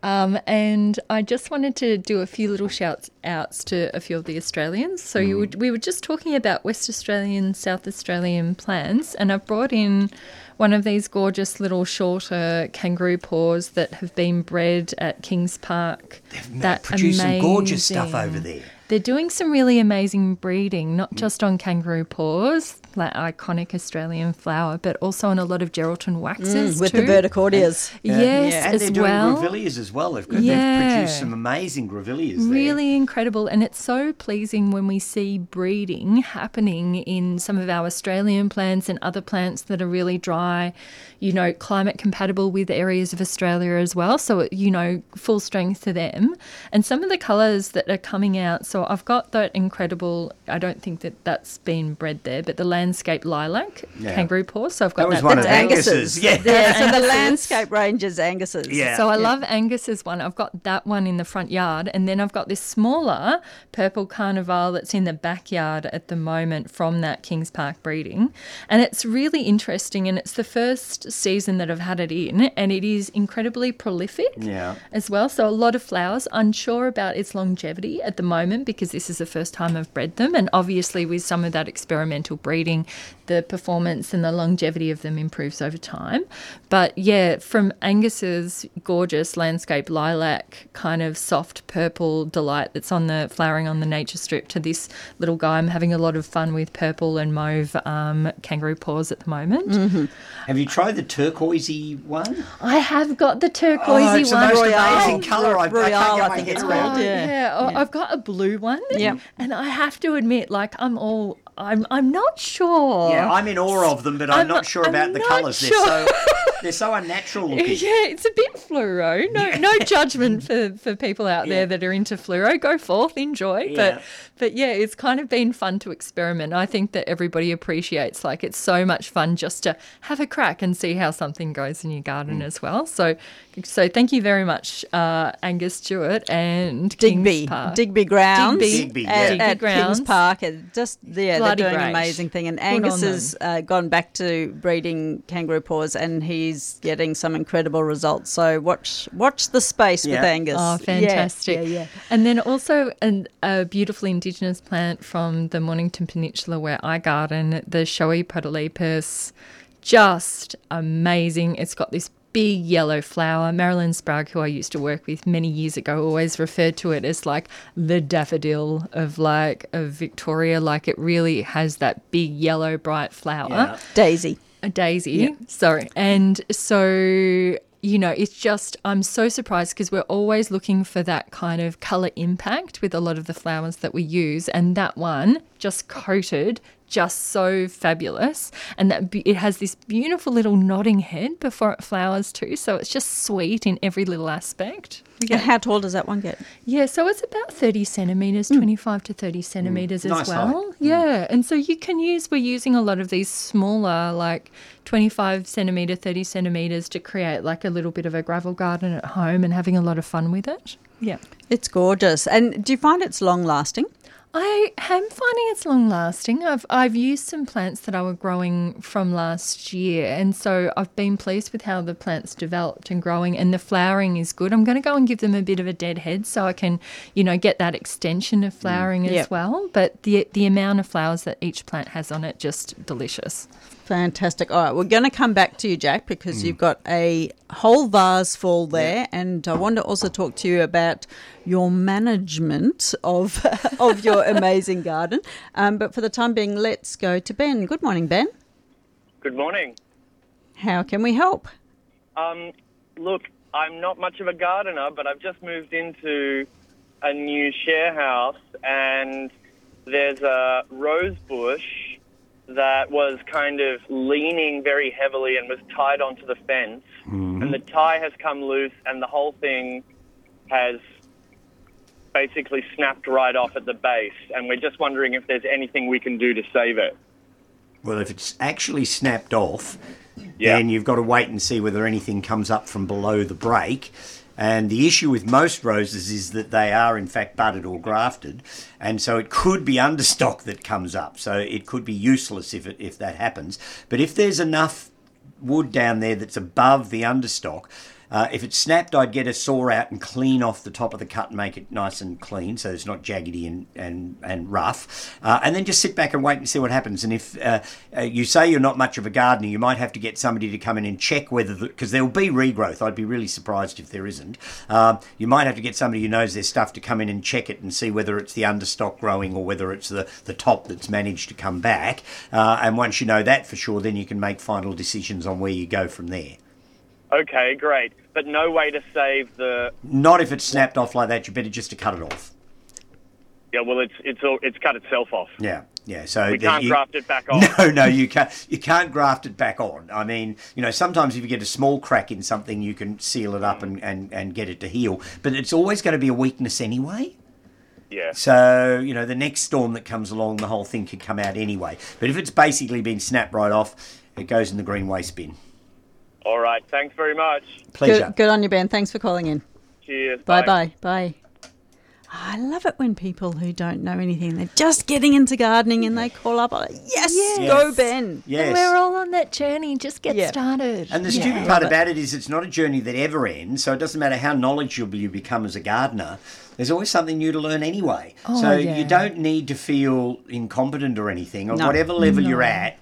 Um, and I just wanted to do a few little shouts outs to a few of the Australians. So you would, we were just talking about West Australian, South Australian plants, and I've brought in one of these gorgeous little shorter kangaroo paws that have been bred at Kings Park. That Produce some gorgeous stuff over there. they're doing some really amazing breeding, not mm. just on kangaroo paws, that iconic Australian flower, but also on a lot of Geraldton waxes Mm, with too. the verticordias. Yes, Yeah. And as they're doing well. grevilleas as well. They've, got, they've produced some amazing grevilleas there. Really incredible, and it's so pleasing when we see breeding happening in some of our Australian plants and other plants that are really dry, you know, climate compatible with areas of Australia as well. So, you know, full strength to them. And some of the colours that are coming out. So, I've got that incredible, I don't think that that's been bred there, but the landscape lilac Yeah. kangaroo paw. So, I've got That was that. one That's of Angus's. Angus's. Yeah. Yeah, so the landscape range is Angus's. Yeah. So I love Angus's one. I've got that one in the front yard, and then I've got this smaller purple carnival that's in the backyard at the moment from that Kings Park breeding, and it's really interesting. And it's the first season that I've had it in, and it is incredibly prolific Yeah. as well. So a lot of flowers. Unsure about its longevity at the moment because this is the first time I've bred them, and obviously with some of that experimental breeding meaning the performance and the longevity of them improves over time. But yeah, from Angus's gorgeous landscape lilac kind of soft purple delight that's on the flowering on the nature strip to this little guy I'm having a lot of fun with purple and mauve um, kangaroo paws at the moment. Have you tried the turquoisey one? I have got the Oh, turquoisey it's the one. most amazing colour. I, I Royale, can't I think it's around called, it. yeah. Yeah, oh, I've got a blue one. Yep. And I have to admit, like, I'm all, I'm, I'm not sure. Yeah, I'm in awe of them, but I'm, I'm not sure I'm about the colours. sure. They're so they're so unnatural looking. Yeah, it's a bit fluoro. No, no judgment for, for people out Yeah. there that are into fluoro. Go forth, enjoy. Yeah. But but yeah, it's kind of been fun to experiment. I think that everybody appreciates like it's so much fun just to have a crack and see how something goes in your Mm. garden as well. So so thank you very much, uh, Angus Stewart and Digby, Kings Park. Digby Growns, Digby. Digby, at, yeah. Digby at Kings Grounds. Park. And Just yeah, Bloody they're doing great. an amazing thing. And Angus has uh, gone back to breeding kangaroo paws, and he's getting some incredible results. So watch watch the space with Angus. Oh, fantastic. Yeah, yeah. And then also an, a beautiful indigenous plant from the Mornington Peninsula where I garden, the showy podolepis. Just amazing. It's got this big yellow flower. Marilyn Sprague, who I used to work with many years ago, always referred to it as like the daffodil of like of Victoria. Like it really has that big yellow bright flower Yeah. Daisy. a daisy. Sorry. And so, you know, it's just, I'm so surprised because we're always looking for that kind of colour impact with a lot of the flowers that we use. And that one just coated, just so fabulous. And that be- it has this beautiful little nodding head before it flowers too. So it's just sweet in every little aspect. And how tall does that one get? Yeah, so it's about 30 centimetres, hmm. 25 to 30 hmm. centimetres as Nice well. height. Yeah, and so you can use, we're using a lot of these smaller, like 25 centimetre, 30 centimetres to create like a little bit of a gravel garden at home and having a lot of fun with it. Yeah. It's gorgeous. And do you find it's long lasting? I am finding it's long lasting. I've I've used some plants that I were growing from last year, and so I've been pleased with how the plants developed and growing, and the flowering is good. I'm going to go and give them a bit of a dead head so I can, you know, get that extension of mm, flowering as Yep. well. But the the amount of flowers that each plant has on it just delicious. Fantastic. All right, we're going to come back to you, Jac, because you've got a whole vase full there, and I want to also talk to you about your management of of your amazing garden. Um, but for the time being, let's go to Ben. Good morning, Ben. Good morning. How can we help? Um, look, I'm not much of a gardener, but I've just moved into a new share house, and there's a rose bush that was kind of leaning very heavily and was tied onto the fence. Mm-hmm. And the tie has come loose, and the whole thing has basically snapped right off at the base. And we're just wondering if there's anything we can do to save it. Well, if it's actually snapped off, Yeah. then you've got to wait and see whether anything comes up from below the break. And the issue with most roses is that they are, in fact, budded or grafted, and so it could be understock that comes up. So it could be useless if it, if that happens. But if there's enough wood down there that's above the understock. Uh, if it snapped, I'd get a saw out and clean off the top of the cut and make it nice and clean so it's not jaggedy and, and, and rough. Uh, and then just sit back and wait and see what happens. And if uh, uh, you say you're not much of a gardener, you might have to get somebody to come in and check whether, because there'll be regrowth. I'd be really surprised if there isn't. Um, you might have to get somebody who knows their stuff to come in and check it and see whether it's the understock growing or whether it's the, the top that's managed to come back. Uh, and once you know that for sure, then you can make final decisions on where you go from there. Okay, great. But no way to save the. Not if it's snapped off like that. You better just to cut it off. Yeah, well, it's it's all, it's cut itself off. Yeah, yeah. So We can't you- graft it back on. No, no, you can't. You can't graft it back on. I mean, you know, sometimes if you get a small crack in something, you can seal it up and, mm. and, and get it to heal. But it's always going to be a weakness anyway. Yeah. So you know, the next storm that comes along, the whole thing could come out anyway. But if it's basically been snapped right off, it goes in the green waste bin. All right. Thanks very much. Pleasure. Good, good on you, Ben. Thanks for calling in. Cheers. Bye bye. Bye. I love it when people who don't know anything, they're just getting into gardening and they call up, like, yes, go Ben. Yes. And we're all on that journey. Just get Yeah. started. And the Yeah. stupid part about it is it's not a journey that ever ends, so it doesn't matter how knowledgeable you become as a gardener, there's always something new to learn anyway. Oh, so yeah. you don't need to feel incompetent or anything, or No. whatever level you're at.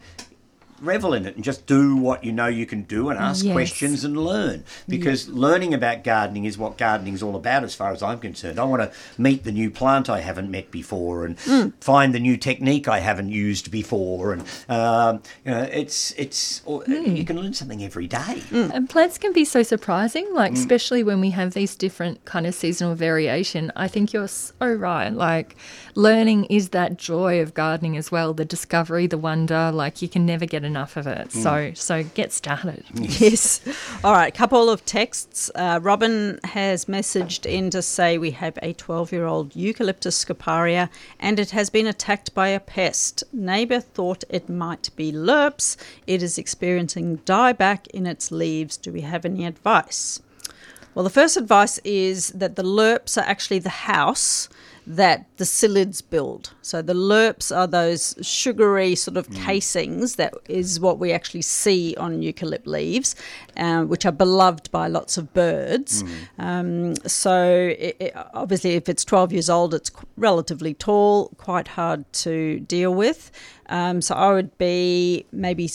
Revel in it and just do what you know you can do and ask Yes. questions and learn. Because learning about gardening is what gardening is all about, as far as I'm concerned. I want to meet the new plant I haven't met before and Mm. find the new technique I haven't used before. And um, you know, it's it's Mm. you can learn something every day. And plants can be so surprising, like Mm. especially when we have these different kind of seasonal variation. I think you're so right. Like learning is that joy of gardening as well, the discovery, the wonder. Like you can never get enough of it. So so get started. Yes. All right, couple of texts. Uh, Robin has messaged in to say we have a 12 year old Eucalyptus scoparia and it has been attacked by a pest. Neighbour thought it might be lerps. It is experiencing dieback in its leaves. Do we have any advice? Well, the first advice is that the lerps are actually the house that the psyllids build. So the lerps are those sugary sort of casings that is what we actually see on eucalypt leaves, uh, which are beloved by lots of birds. Um, so it, it- obviously, if it's 12 years old, it's relatively tall, quite hard to deal with. Um, so I would be maybe.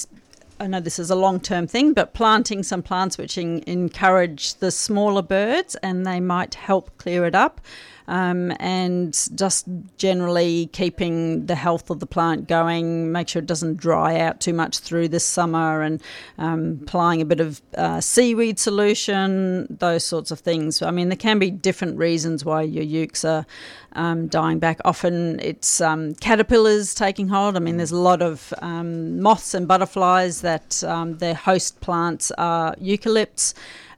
I know this is a long term thing, but planting some plants which en- encourage the smaller birds and they might help clear it up. Um, and just generally keeping the health of the plant going, make sure it doesn't dry out too much through this summer, and um, applying a bit of uh, seaweed solution, those sorts of things. I mean, there can be different reasons why your ukes are um, dying back. Often it's um, caterpillars taking hold. I mean, there's a lot of um, moths and butterflies that um, their host plants are eucalypts.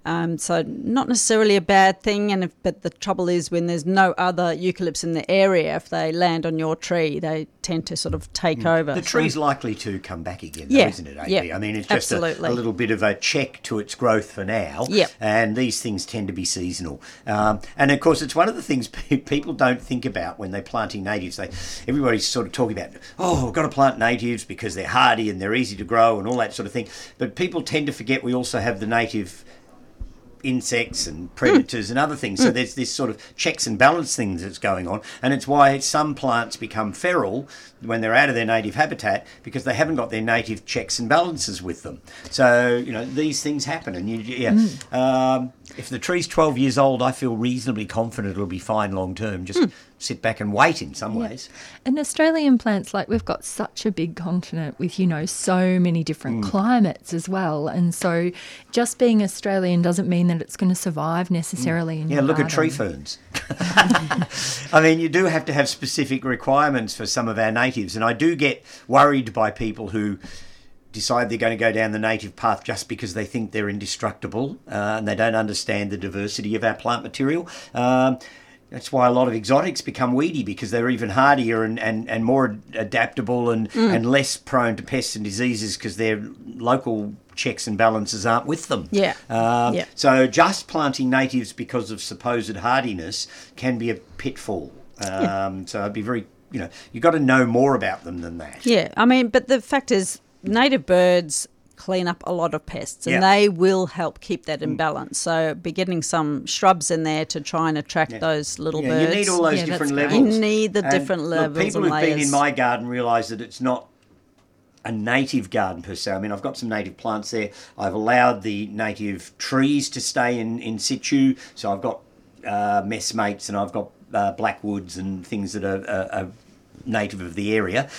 Um, so not necessarily a bad thing, and if, but the trouble is when there's no other eucalypts in the area, if they land on your tree, they tend to sort of take over. Mm. The So- tree's likely to come back again, though, Yeah, isn't it, yeah, I mean, it's just a, a little bit of a check to its growth for now. Yep. And these things tend to be seasonal. Um, and of course, it's one of the things people don't think about when they're planting natives. They, everybody's sort of talking about, oh, we've got to plant natives because they're hardy and they're easy to grow and all that sort of thing. But people tend to forget we also have the native insects and hmm. predators and other things. So hmm. there's this sort of checks and balance things that's going on, and it's why some plants become feral when they're out of their native habitat because they haven't got their native checks and balances with them. So you know these things happen, and you yeah. Hmm. Um, if the tree's 12 years old, I feel reasonably confident it'll be fine long term. Just sit back and wait in some ways. And Australian plants, like we've got such a big continent with, you know, so many different climates as well. And so just being Australian doesn't mean that it's going to survive necessarily in Yeah, look at tree ferns. I mean, you do have to have specific requirements for some of our natives, and I do get worried by people who decide they're going to go down the native path just because they think they're indestructible uh, and they don't understand the diversity of our plant material. Um, that's why a lot of exotics become weedy because they're even hardier and, and, and more adaptable and, and less prone to pests and diseases because their local checks and balances aren't with them. Yeah. Um, Yeah. So just planting natives because of supposed hardiness can be a pitfall. Um, So I'd be very, you know, you've got to know more about them than that. Yeah, I mean, but the fact is, native birds clean up a lot of pests and Yeah. they will help keep that in balance. So be getting some shrubs in there to try and attract those little Yeah, birds. you need all those Yeah, different great. levels. You need the And different look, levels people who've been in my garden realise that it's not a native garden per se. I mean, I've got some native plants there. I've allowed the native trees to stay in, in situ. So I've got uh, messmates and I've got uh, blackwoods and things that are, are, are native of the area.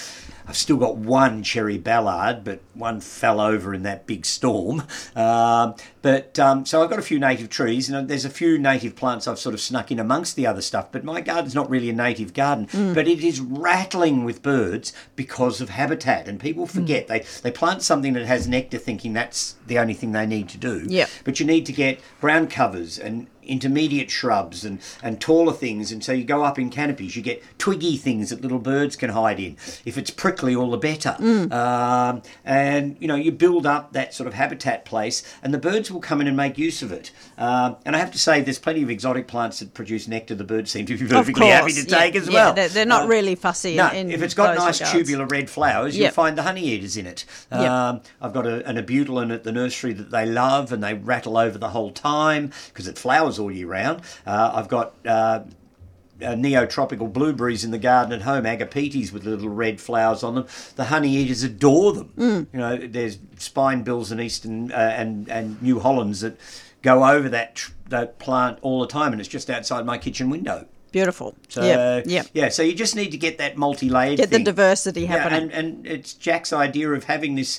I've still got one cherry ballart, but one fell over in that big storm. Um, but um, so I've got a few native trees, and there's a few native plants I've sort of snuck in amongst the other stuff. But my garden's not really a native garden, but it is rattling with birds because of habitat. And people forget they they plant something that has nectar, thinking that's the only thing they need to do. Yep. But you need to get ground covers and intermediate shrubs and, and taller things. And so you go up in canopies, you get twiggy things that little birds can hide in. If it's prickly, all the better. Um, and, you know, you build up that sort of habitat place and the birds will come in and make use of it. Um, and I have to say, there's plenty of exotic plants that produce nectar the birds seem to be perfectly happy to yeah, take as yeah, well. They're, they're not Uh, really fussy. no, in, if it's got nice regards. tubular red flowers, you'll find the honey eaters in it. Yep. Um, I've got a, an abutilon at the nursery that they love and they rattle over the whole time because it flowers all year round. Uh, I've got. Uh, uh, neotropical blueberries in the garden at home, agapetes with little red flowers on them. The honey eaters adore them. Mm. You know, there's spinebills and eastern uh, and and New Hollands that go over that tr- that plant all the time, and it's just outside my kitchen window. Beautiful. So yeah, yeah. yeah, so you just need to get that multi-layered Get the thing. diversity Yeah, happening. and, and it's Jac's idea of having this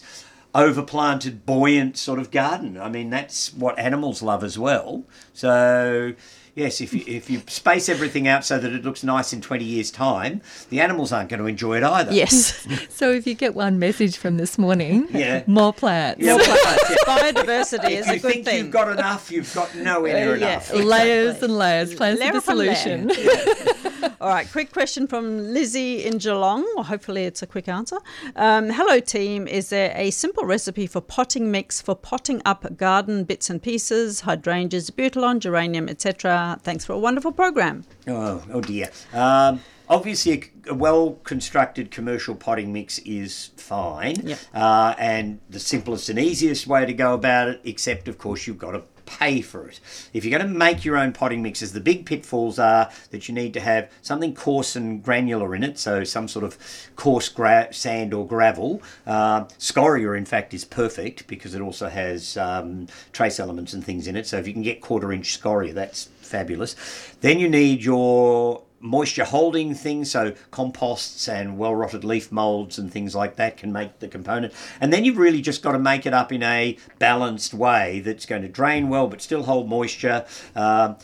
overplanted, buoyant sort of garden. I mean, that's what animals love as well. So yes, if you, if you space everything out so that it looks nice in 20 years' time, the animals aren't going to enjoy it either. yes. So if you get one message from this morning, Yeah. more plants. Yeah, yeah. Biodiversity is a good thing. You think you've got enough, you've got nowhere near Uh, yeah. enough. Layers and layers. Plants Layer are the solution. All right, quick question from Lizzie in Geelong. Well, hopefully, it's a quick answer. Um, hello, team. Is there a simple recipe for potting mix for potting up garden bits and pieces, hydrangeas, butylon, geranium, etc.? Thanks for a wonderful program. Oh, oh dear. Um, obviously, a, a well constructed commercial potting mix is fine. Yep. Uh, and the simplest and easiest way to go about it, except, of course, you've got to pay for it. If you're going to make your own potting mixes, the big pitfalls are that you need to have something coarse and granular in it, so some sort of coarse gra- sand or gravel. Uh, scoria, in fact, is perfect because it also has um, trace elements and things in it. So if you can get quarter inch scoria, that's fabulous. Then you need your moisture holding things, so composts and well rotted leaf molds and things like that can make the component. And then you've really just got to make it up in a balanced way that's going to drain well but still hold moisture. Um,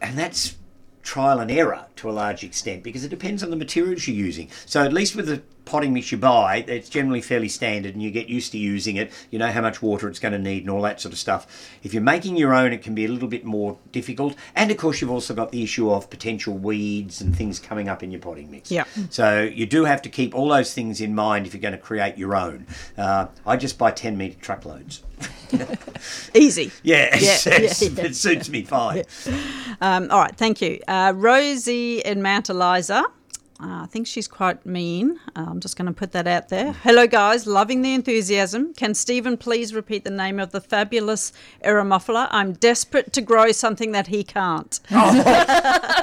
and that's trial and error to a large extent because it depends on the materials you're using. So at least with the potting mix you buy, it's generally fairly standard and you get used to using it. You know how much water it's going to need and all that sort of stuff. If you're making your own, it can be a little bit more difficult. And of course, you've also got the issue of potential weeds and things coming up in your potting mix. Yeah. So you do have to keep all those things in mind if you're going to create your own. Uh, I just buy 10 metre truckloads. Easy. Yeah, Yeah, yeah, yeah. it suits me fine. Um, all right, thank you. Uh, Rosie in Mount Eliza. Uh, I think she's quite mean. Uh, I'm just going to put that out there. Hello, guys. Loving the enthusiasm. Can Stephen please repeat the name of the fabulous Eremophila? I'm desperate to grow something that he can't.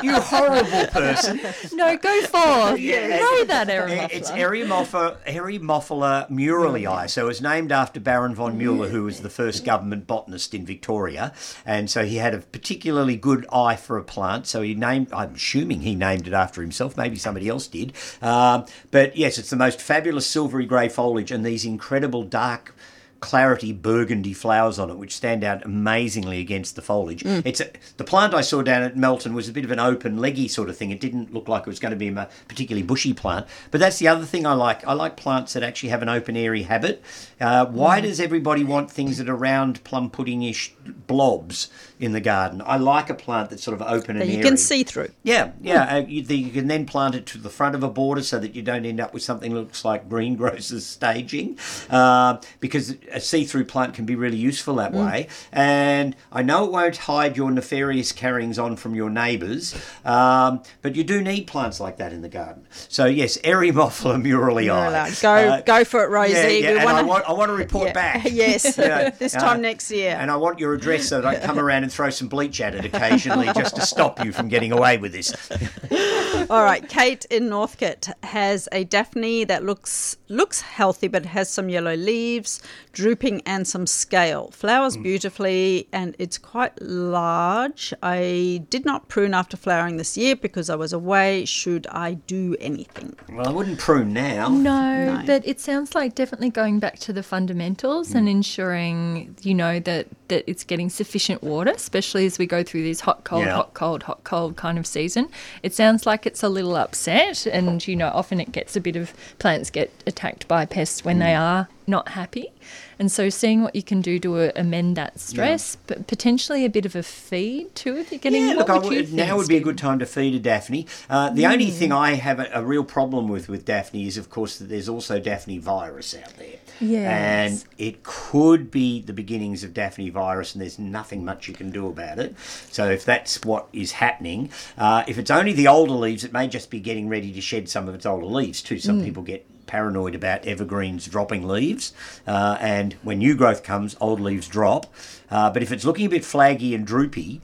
You horrible person. No, go forth. Yeah. Know that, Eh, It's Eremophila. Eremopha- muralii. So it was named after Baron von Mueller, who was the first government botanist in Victoria. And so he had a particularly good eye for a plant. So he named, I'm assuming he named it after himself. Maybe somebody else did. Um, but yes, it's the most fabulous silvery grey foliage and these incredible dark clarity burgundy flowers on it, which stand out amazingly against the foliage. It's a, the plant I saw down at Melton was a bit of an open, leggy sort of thing. It didn't look like it was going to be a particularly bushy plant. But that's the other thing I like. I like plants that actually have an open, airy habit. Uh, why does everybody want things that are round, plum pudding-ish blobs in the garden? I like a plant that's sort of open and That you airy. can see through. Yeah, yeah. Uh, you, the, you can then plant it to the front of a border so that you don't end up with something that looks like greengrocer's staging, uh, because a see-through plant can be really useful that way. And I know it won't hide your nefarious carryings on from your neighbours, um, but you do need plants like that in the garden. So yes, Eremophila muralii. Muralii. Go- go for it, Rosie. Yeah, yeah, We and wanna- I want I want to report Yeah. back. yes, Yeah. this Uh, time next year. And I want your address so that I can come around and throw some bleach at it occasionally just to stop you from getting away with this. All right, Kate in Northcote has a Daphne that looks looks healthy, but has some yellow leaves, drooping, and some scale. Flowers Mm. beautifully, and it's quite large. I did not prune after flowering this year because I was away. Should I do anything? Well, I wouldn't prune now. No, No. but it sounds like definitely going back to the fundamentals and ensuring, you know, that, that it's getting sufficient water, especially as we go through this hot, cold, Yeah. hot, cold, hot, cold kind of season. It sounds like it's a little upset, and, you know, often it gets a bit of plants get attacked by pests when they mm. are not happy. And so seeing what you can do to uh, amend that stress, but potentially a bit of a feed too if you're getting Yeah, what look, I would you would, think, now would be a good time to feed a Daphne. Uh, the only thing I have a, a real problem with with Daphne is, of course, that there's also Daphne virus out there. Yes. And it could be the beginnings of Daphne virus, and there's nothing much you can do about it. So if that's what is happening, uh, if it's only the older leaves, it may just be getting ready to shed some of its older leaves too. Some people get paranoid about evergreens dropping leaves, uh, and when new growth comes, old leaves drop. Uh, but if it's looking a bit flaggy and droopy,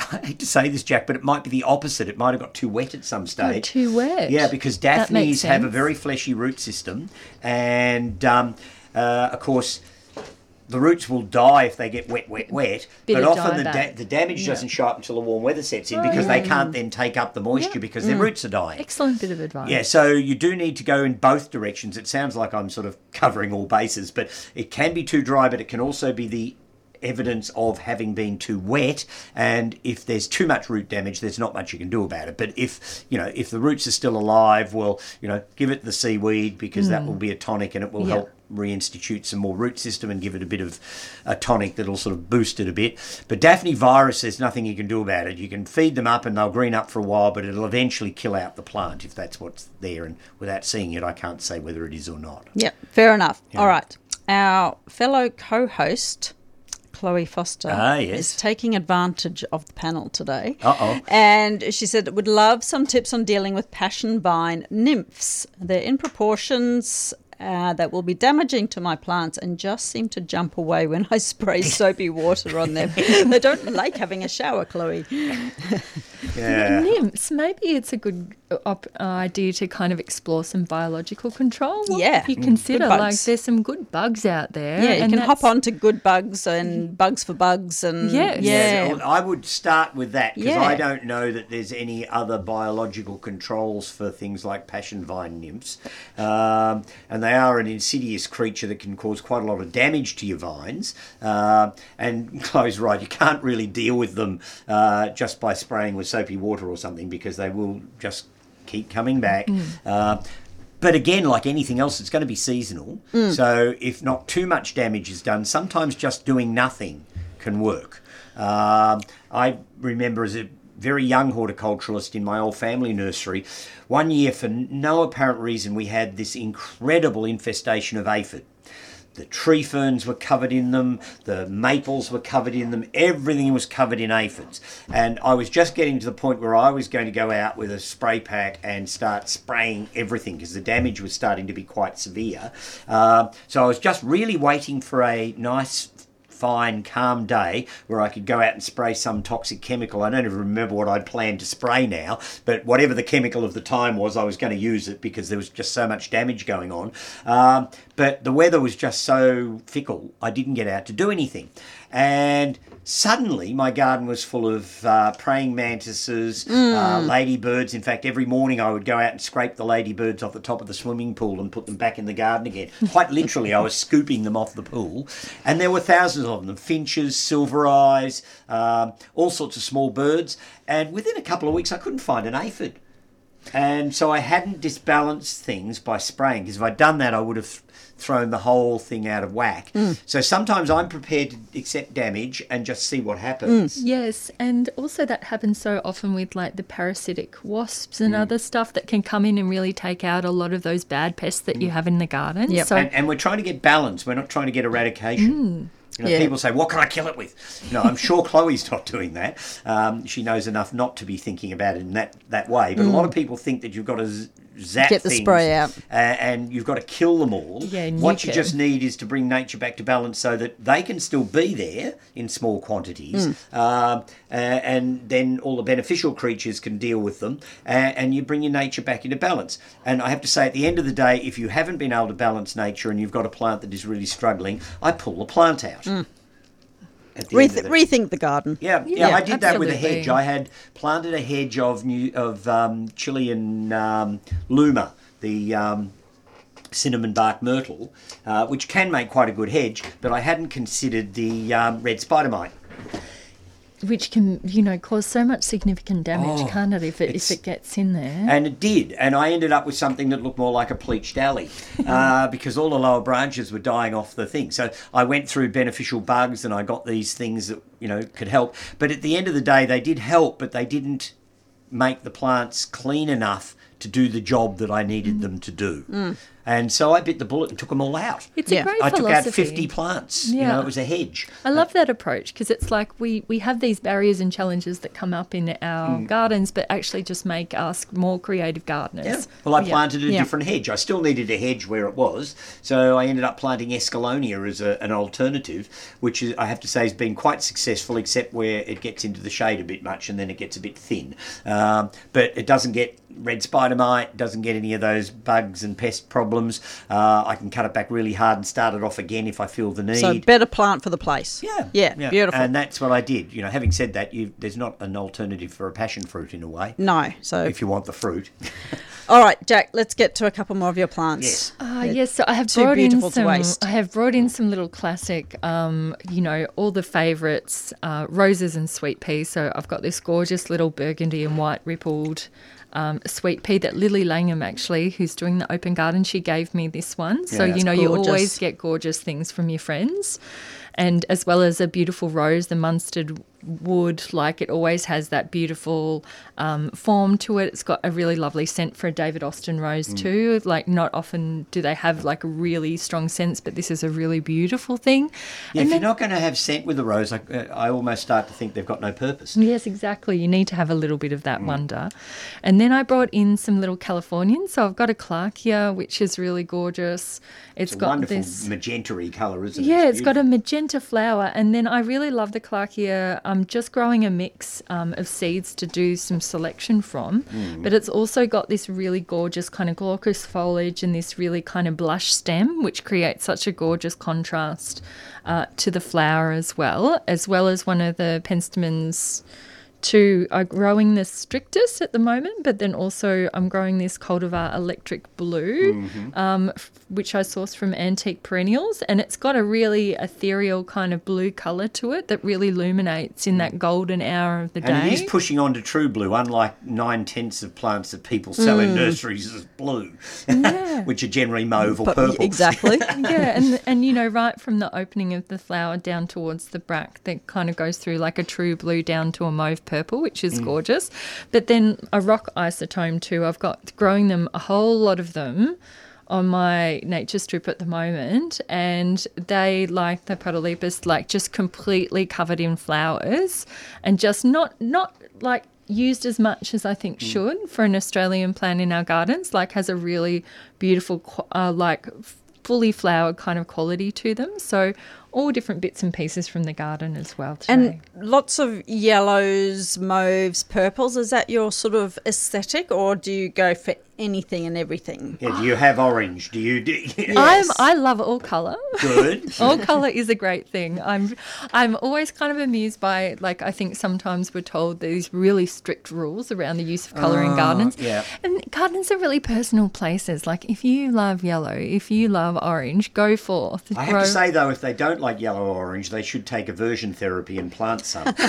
I hate to say this, Jac, but it might be the opposite. It might have got too wet at some stage. too wet. Yeah, because Daphnes have a very fleshy root system, and um, uh, of course. The roots will die if they get wet, wet, wet. Bit but of often the, da- the damage doesn't show up until the warm weather sets in because they oh. can't then take up the moisture because their mm. roots are dying. Excellent bit of advice. Yeah, so you do need to go in both directions. It sounds like I'm sort of covering all bases, but it can be too dry, but it can also be the evidence of having been too wet and if there's too much root damage there's not much you can do about it but if you know if the roots are still alive well you know give it the seaweed because that will hmm. be a tonic and it will Yeah. help reinstitute some more root system and give it a bit of a tonic that'll sort of boost it a bit. But Daphne virus, there's nothing you can do about it. You can feed them up and they'll green up for a while, but it'll eventually kill out the plant if that's what's there. And without seeing it, I can't say whether it is or not. Yep, fair enough. All right. Our fellow co host, Chloe Foster, Ah, yes. is taking advantage of the panel today. Uh-oh. And she said, would love some tips on dealing with passion vine nymphs. They're in proportions. Uh, that will be damaging to my plants and just seem to jump away when I spray soapy water on them. they don't like having a shower, Chloe. Yeah. Nymphs, maybe it's a good op- idea to kind of explore some biological control. What Yeah. You Mm. consider, like, there's some good bugs out there. Yeah, you and can hop that's- on to good bugs and bugs for bugs and Yes. yeah. well, I would start with that because Yeah. I don't know that there's any other biological controls for things like passion vine nymphs. Um, and they are an insidious creature that can cause quite a lot of damage to your vines. Uh, and Chloe's right, you can't really deal with them uh, just by spraying with soapy water or something because they will just keep coming back. Uh, but again, like anything else, it's going to be seasonal. So if not too much damage is done, sometimes just doing nothing can work. Um, I remember as a very young horticulturalist in my old family nursery, one year for no apparent reason we had this incredible infestation of aphid. The tree ferns were covered in them, the maples were covered in them, everything was covered in aphids. And I was just getting to the point where I was going to go out with a spray pack and start spraying everything because the damage was starting to be quite severe. Uh, so I was just really waiting for a nice fine, calm day where I could go out and spray some toxic chemical. I don't even remember what I'd planned to spray now, but whatever the chemical of the time was, I was going to use it because there was just so much damage going on. Um, but the weather was just so fickle, I didn't get out to do anything. And suddenly, my garden was full of uh, praying mantises, uh, ladybirds. In fact, every morning I would go out and scrape the ladybirds off the top of the swimming pool and put them back in the garden again. Quite literally, I was scooping them off the pool. And there were thousands of them finches, silver eyes, um, all sorts of small birds. And within a couple of weeks, I couldn't find an aphid. And so I hadn't disbalanced things by spraying because if I'd done that, I would have thrown the whole thing out of whack. So sometimes I'm prepared to accept damage and just see what happens. Yes, and also that happens so often with like the parasitic wasps Mm. and other stuff that can come in and really take out a lot of those bad pests that Mm. you have in the garden. Yep. So And, and we're trying to get balance. We're not trying to get eradication. You know, Yeah. People say, "What can I kill it with?" No, I'm sure Chloe's not doing that. Um, she knows enough not to be thinking about it in that, that way. But a lot of people think that you've got to z- zap Get the things, spray out. uh, and you've got to kill them all. Yeah, what you it. just need is to bring nature back to balance so that they can still be there in small quantities, um, uh, and then all the beneficial creatures can deal with them, uh, and you bring your nature back into balance. And I have to say, at the end of the day, if you haven't been able to balance nature and you've got a plant that is really struggling, I pull the plant out. At the end Reth- of the- rethink the garden. yeah, yeah, Yeah, I did that with a hedge. I had planted a hedge of new of um, Chilean um, luma, the um, cinnamon bark myrtle, uh, which can make quite a good hedge. But I hadn't considered the um, red spider mite. Which can you know cause so much significant damage, Oh, can't it? If it if it gets in there. And it did, and I ended up with something that looked more like a pleached alley uh, because all the lower branches were dying off the thing. So I went through beneficial bugs and I got these things that you know could help. But at the end of the day, they did help, but they didn't make the plants clean enough to do the job that I needed them to do. And so I bit the bullet and took them all out. it's Yeah. a great I took out 50 plants. You Yeah. know, it was a hedge. I love that approach because it's like we, we have these barriers and challenges that come up in our Hmm. gardens, but actually just make us more creative gardeners. Yeah. Well, I Yeah. planted a Yeah. different hedge. I still needed a hedge where it was, so I ended up planting Escalonia as a, an alternative, which is, I have to say has been quite successful, except where it gets into the shade a bit much and then it gets a bit thin. Um, but it doesn't get red spider mite, doesn't get any of those bugs and pest problems. Uh, I can cut it back really hard and start it off again if I feel the need. So better plant for the place. Yeah, Yeah, beautiful. And that's what I did. You know, having said that, you, there's not an alternative for a passion fruit in a way. no. So If you want the fruit, all right, Jac, let's get to a couple more of your plants. yes. Ah, yes, so I have too brought in beautiful to some. waste. I have brought in some little classic, um, you know, all the favourites, uh, roses and sweet peas. So I've got this gorgeous little burgundy and white rippled um, sweet pea that Lily Langham actually, who's doing the open garden, she gave me this one. So you know, you always get gorgeous things from your friends, and as well as a beautiful rose, the Munstead wood, like it always has that beautiful um, form to it. It's got a really lovely scent for a David Austin rose Mm. too. Like not often do they have like a really strong sense, but this is a really beautiful thing. Yeah, And if then- you're not going to have scent with a rose, I, uh, I almost start to think they've got no purpose. Yes, exactly. You need to have a little bit of Mm. that wonder. And then I brought in some little Californians. So I've got a Clarkia, which is really gorgeous. It's a got wonderful this. magenta-y colour, isn't it? Yeah, it's got a magenta flower, and then I really love the Clarkia. I'm just growing a mix um, of seeds to do some selection from, Mm. but it's also got this really gorgeous kind of glaucous foliage and this really kind of blush stem, which creates such a gorgeous contrast uh, to the flower as well, as well as one of the penstemons two are growing the strictus at the moment, but then also I'm growing this cultivar electric blue, Mm-hmm. um, f- which I source from Antique Perennials, and it's got a really ethereal kind of blue colour to it that really illuminates in that golden hour of the Mm. And day. it is pushing on to true blue, unlike nine tenths of plants that people sell Mm. in nurseries as blue, which are generally mauve or But- purple. Exactly. yeah, and and you know, right from the opening of the flower down towards the bract, that kind of goes through like a true blue down to a mauve purple, which is gorgeous. But then a rock isotome too. I've got growing them a whole lot of them on my nature strip at the moment, and they like the Podolepis, like just completely covered in flowers, and just not not like used as much as I think should for an Australian plant in our gardens. Like has a really beautiful, uh, like fully flowered kind of quality to them. So all different bits and pieces from the garden as well today. And lots of yellows, mauves, purples. Is that your sort of aesthetic, or do you go for anything and everything? Yeah, do you have orange? Do you? Do, I'm I love all color. Good. all color is a great thing. I'm I'm always kind of amused by like I think sometimes we're told these really strict rules around the use of color in ah, gardens. yeah. And gardens are really personal places. Like if you love yellow, if you love orange, go forth. I have grow- to say though, if they don't like yellow or orange, they should take aversion therapy and plant some.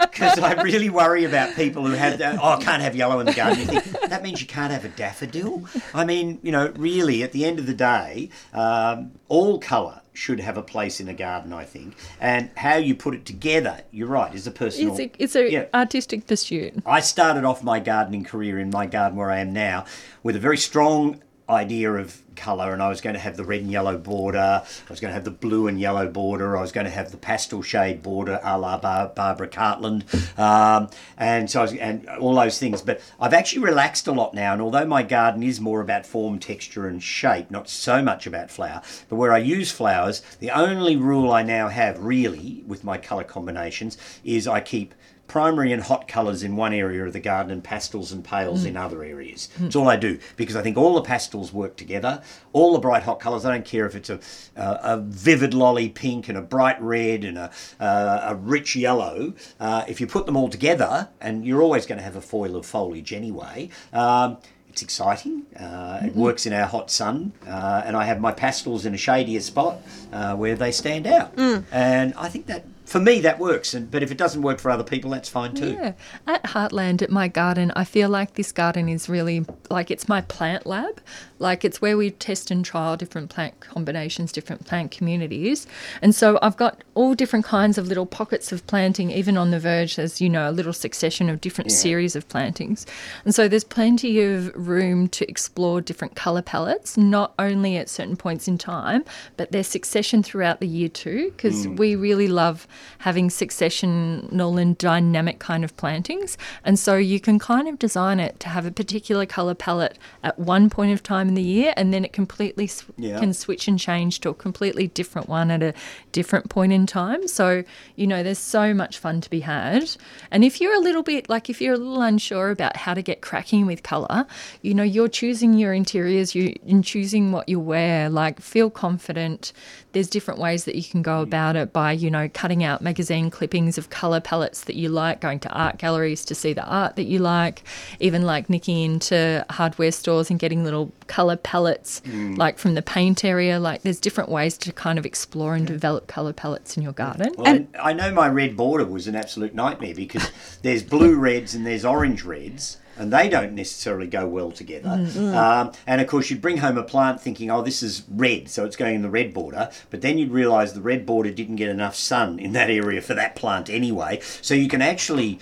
Because I really worry about people who have that. Oh, I can't have yellow in the garden. You think, that means you can't have a daffodil. I mean, you know, really, at the end of the day, um, all colour should have a place in a garden. I think, and how you put it together, you're right, is a personal. it's a, it's a Yeah. artistic pursuit. I started off my gardening career in my garden where I am now with a very strong idea of colour and I was going to have the red and yellow border, I was going to have the blue and yellow border, I was going to have the pastel shade border a la Bar- Barbara Cartland, um, and so I was, and all those things. But I've actually relaxed a lot now, and although my garden is more about form, texture, and shape, not so much about flower, but where I use flowers, the only rule I now have really with my colour combinations is I keep primary and hot colours in one area of the garden and pastels and pales in other areas. That's all I do because I think all the pastels work together. All the bright hot colours, I don't care if it's a, a, a vivid lolly pink and a bright red and a, uh, a rich yellow. Uh, if you put them all together, and you're always going to have a foil of foliage anyway. Um, it's exciting. Uh, It works in our hot sun, uh, and I have my pastels in a shadier spot uh, where they stand out. And I think that for me that works. And but if it doesn't work for other people, that's fine too. Yeah. At Heartland, at my garden, I feel like this garden is really like it's my plant lab. Like it's where we test and trial different plant combinations, different plant communities. And so I've got all different kinds of little pockets of planting, even on the verge, as you know, a little succession of different series of plantings. And so there's plenty of room to explore different colour palettes, not only at certain points in time, but their succession throughout the year too, because mm. we really love having successional and dynamic kind of plantings. And so you can kind of design it to have a particular colour palette at one point of time in the year, and then it completely sw- Yeah. can switch and change to a completely different one at a different point in time. So, you know, there's so much fun to be had. And if you're a little bit like if you're a little unsure about how to get cracking with colour, you know, you're choosing your interiors, you in choosing what you wear, like feel confident. There's different ways that you can go about it by, you know, cutting out magazine clippings of colour palettes that you like, going to art galleries to see the art that you like, even like nicking into hardware stores and getting little colour palettes mm. like from the paint area. Like there's different ways to kind of explore and develop colour palettes in your garden. Well, and I know my red border was an absolute nightmare because there's blue reds and there's orange reds. And they don't necessarily go well together. Um, and of course, you'd bring home a plant thinking, oh, this is red, so it's going in the red border. But then you'd realise the red border didn't get enough sun in that area for that plant anyway. So you can actually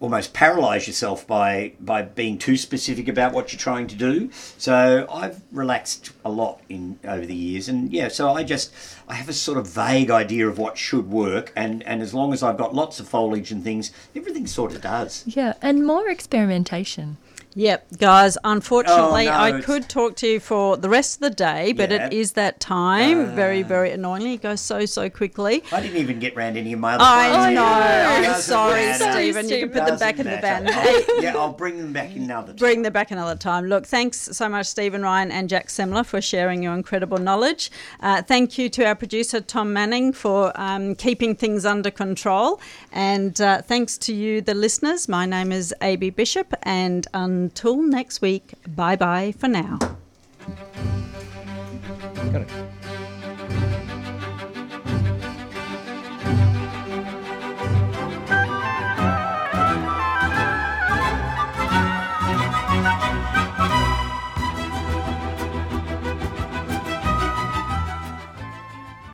almost paralyze yourself by by being too specific about what you're trying to do. So I've relaxed a lot in over the years, and yeah, so I just I have a sort of vague idea of what should work, and and as long as I've got lots of foliage and things, everything sort of does. Yeah, and more experimentation. Yep, guys, unfortunately, Oh, no, I could talk to you for the rest of the day, but Yeah. it is that time. Ah. very, very annoyingly. It goes so, so quickly. I didn't even get round any of my other I plants. know. I'm sorry, matter. Stephen. You can put them back in the van. I'll- yeah, I'll bring them back another time. bring them back another time. Look, thanks so much, Stephen Ryan and Jac Semmler, for sharing your incredible knowledge. Uh, thank you to our producer, Tom Manning, for um, keeping things under control. And uh, thanks to you, the listeners. My name is AB Bishop, and until next week, bye bye for now. Got it.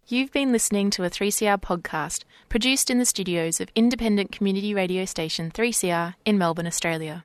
You've been listening to a 3CR podcast produced in the studios of independent community radio station 3CR in Melbourne, Australia.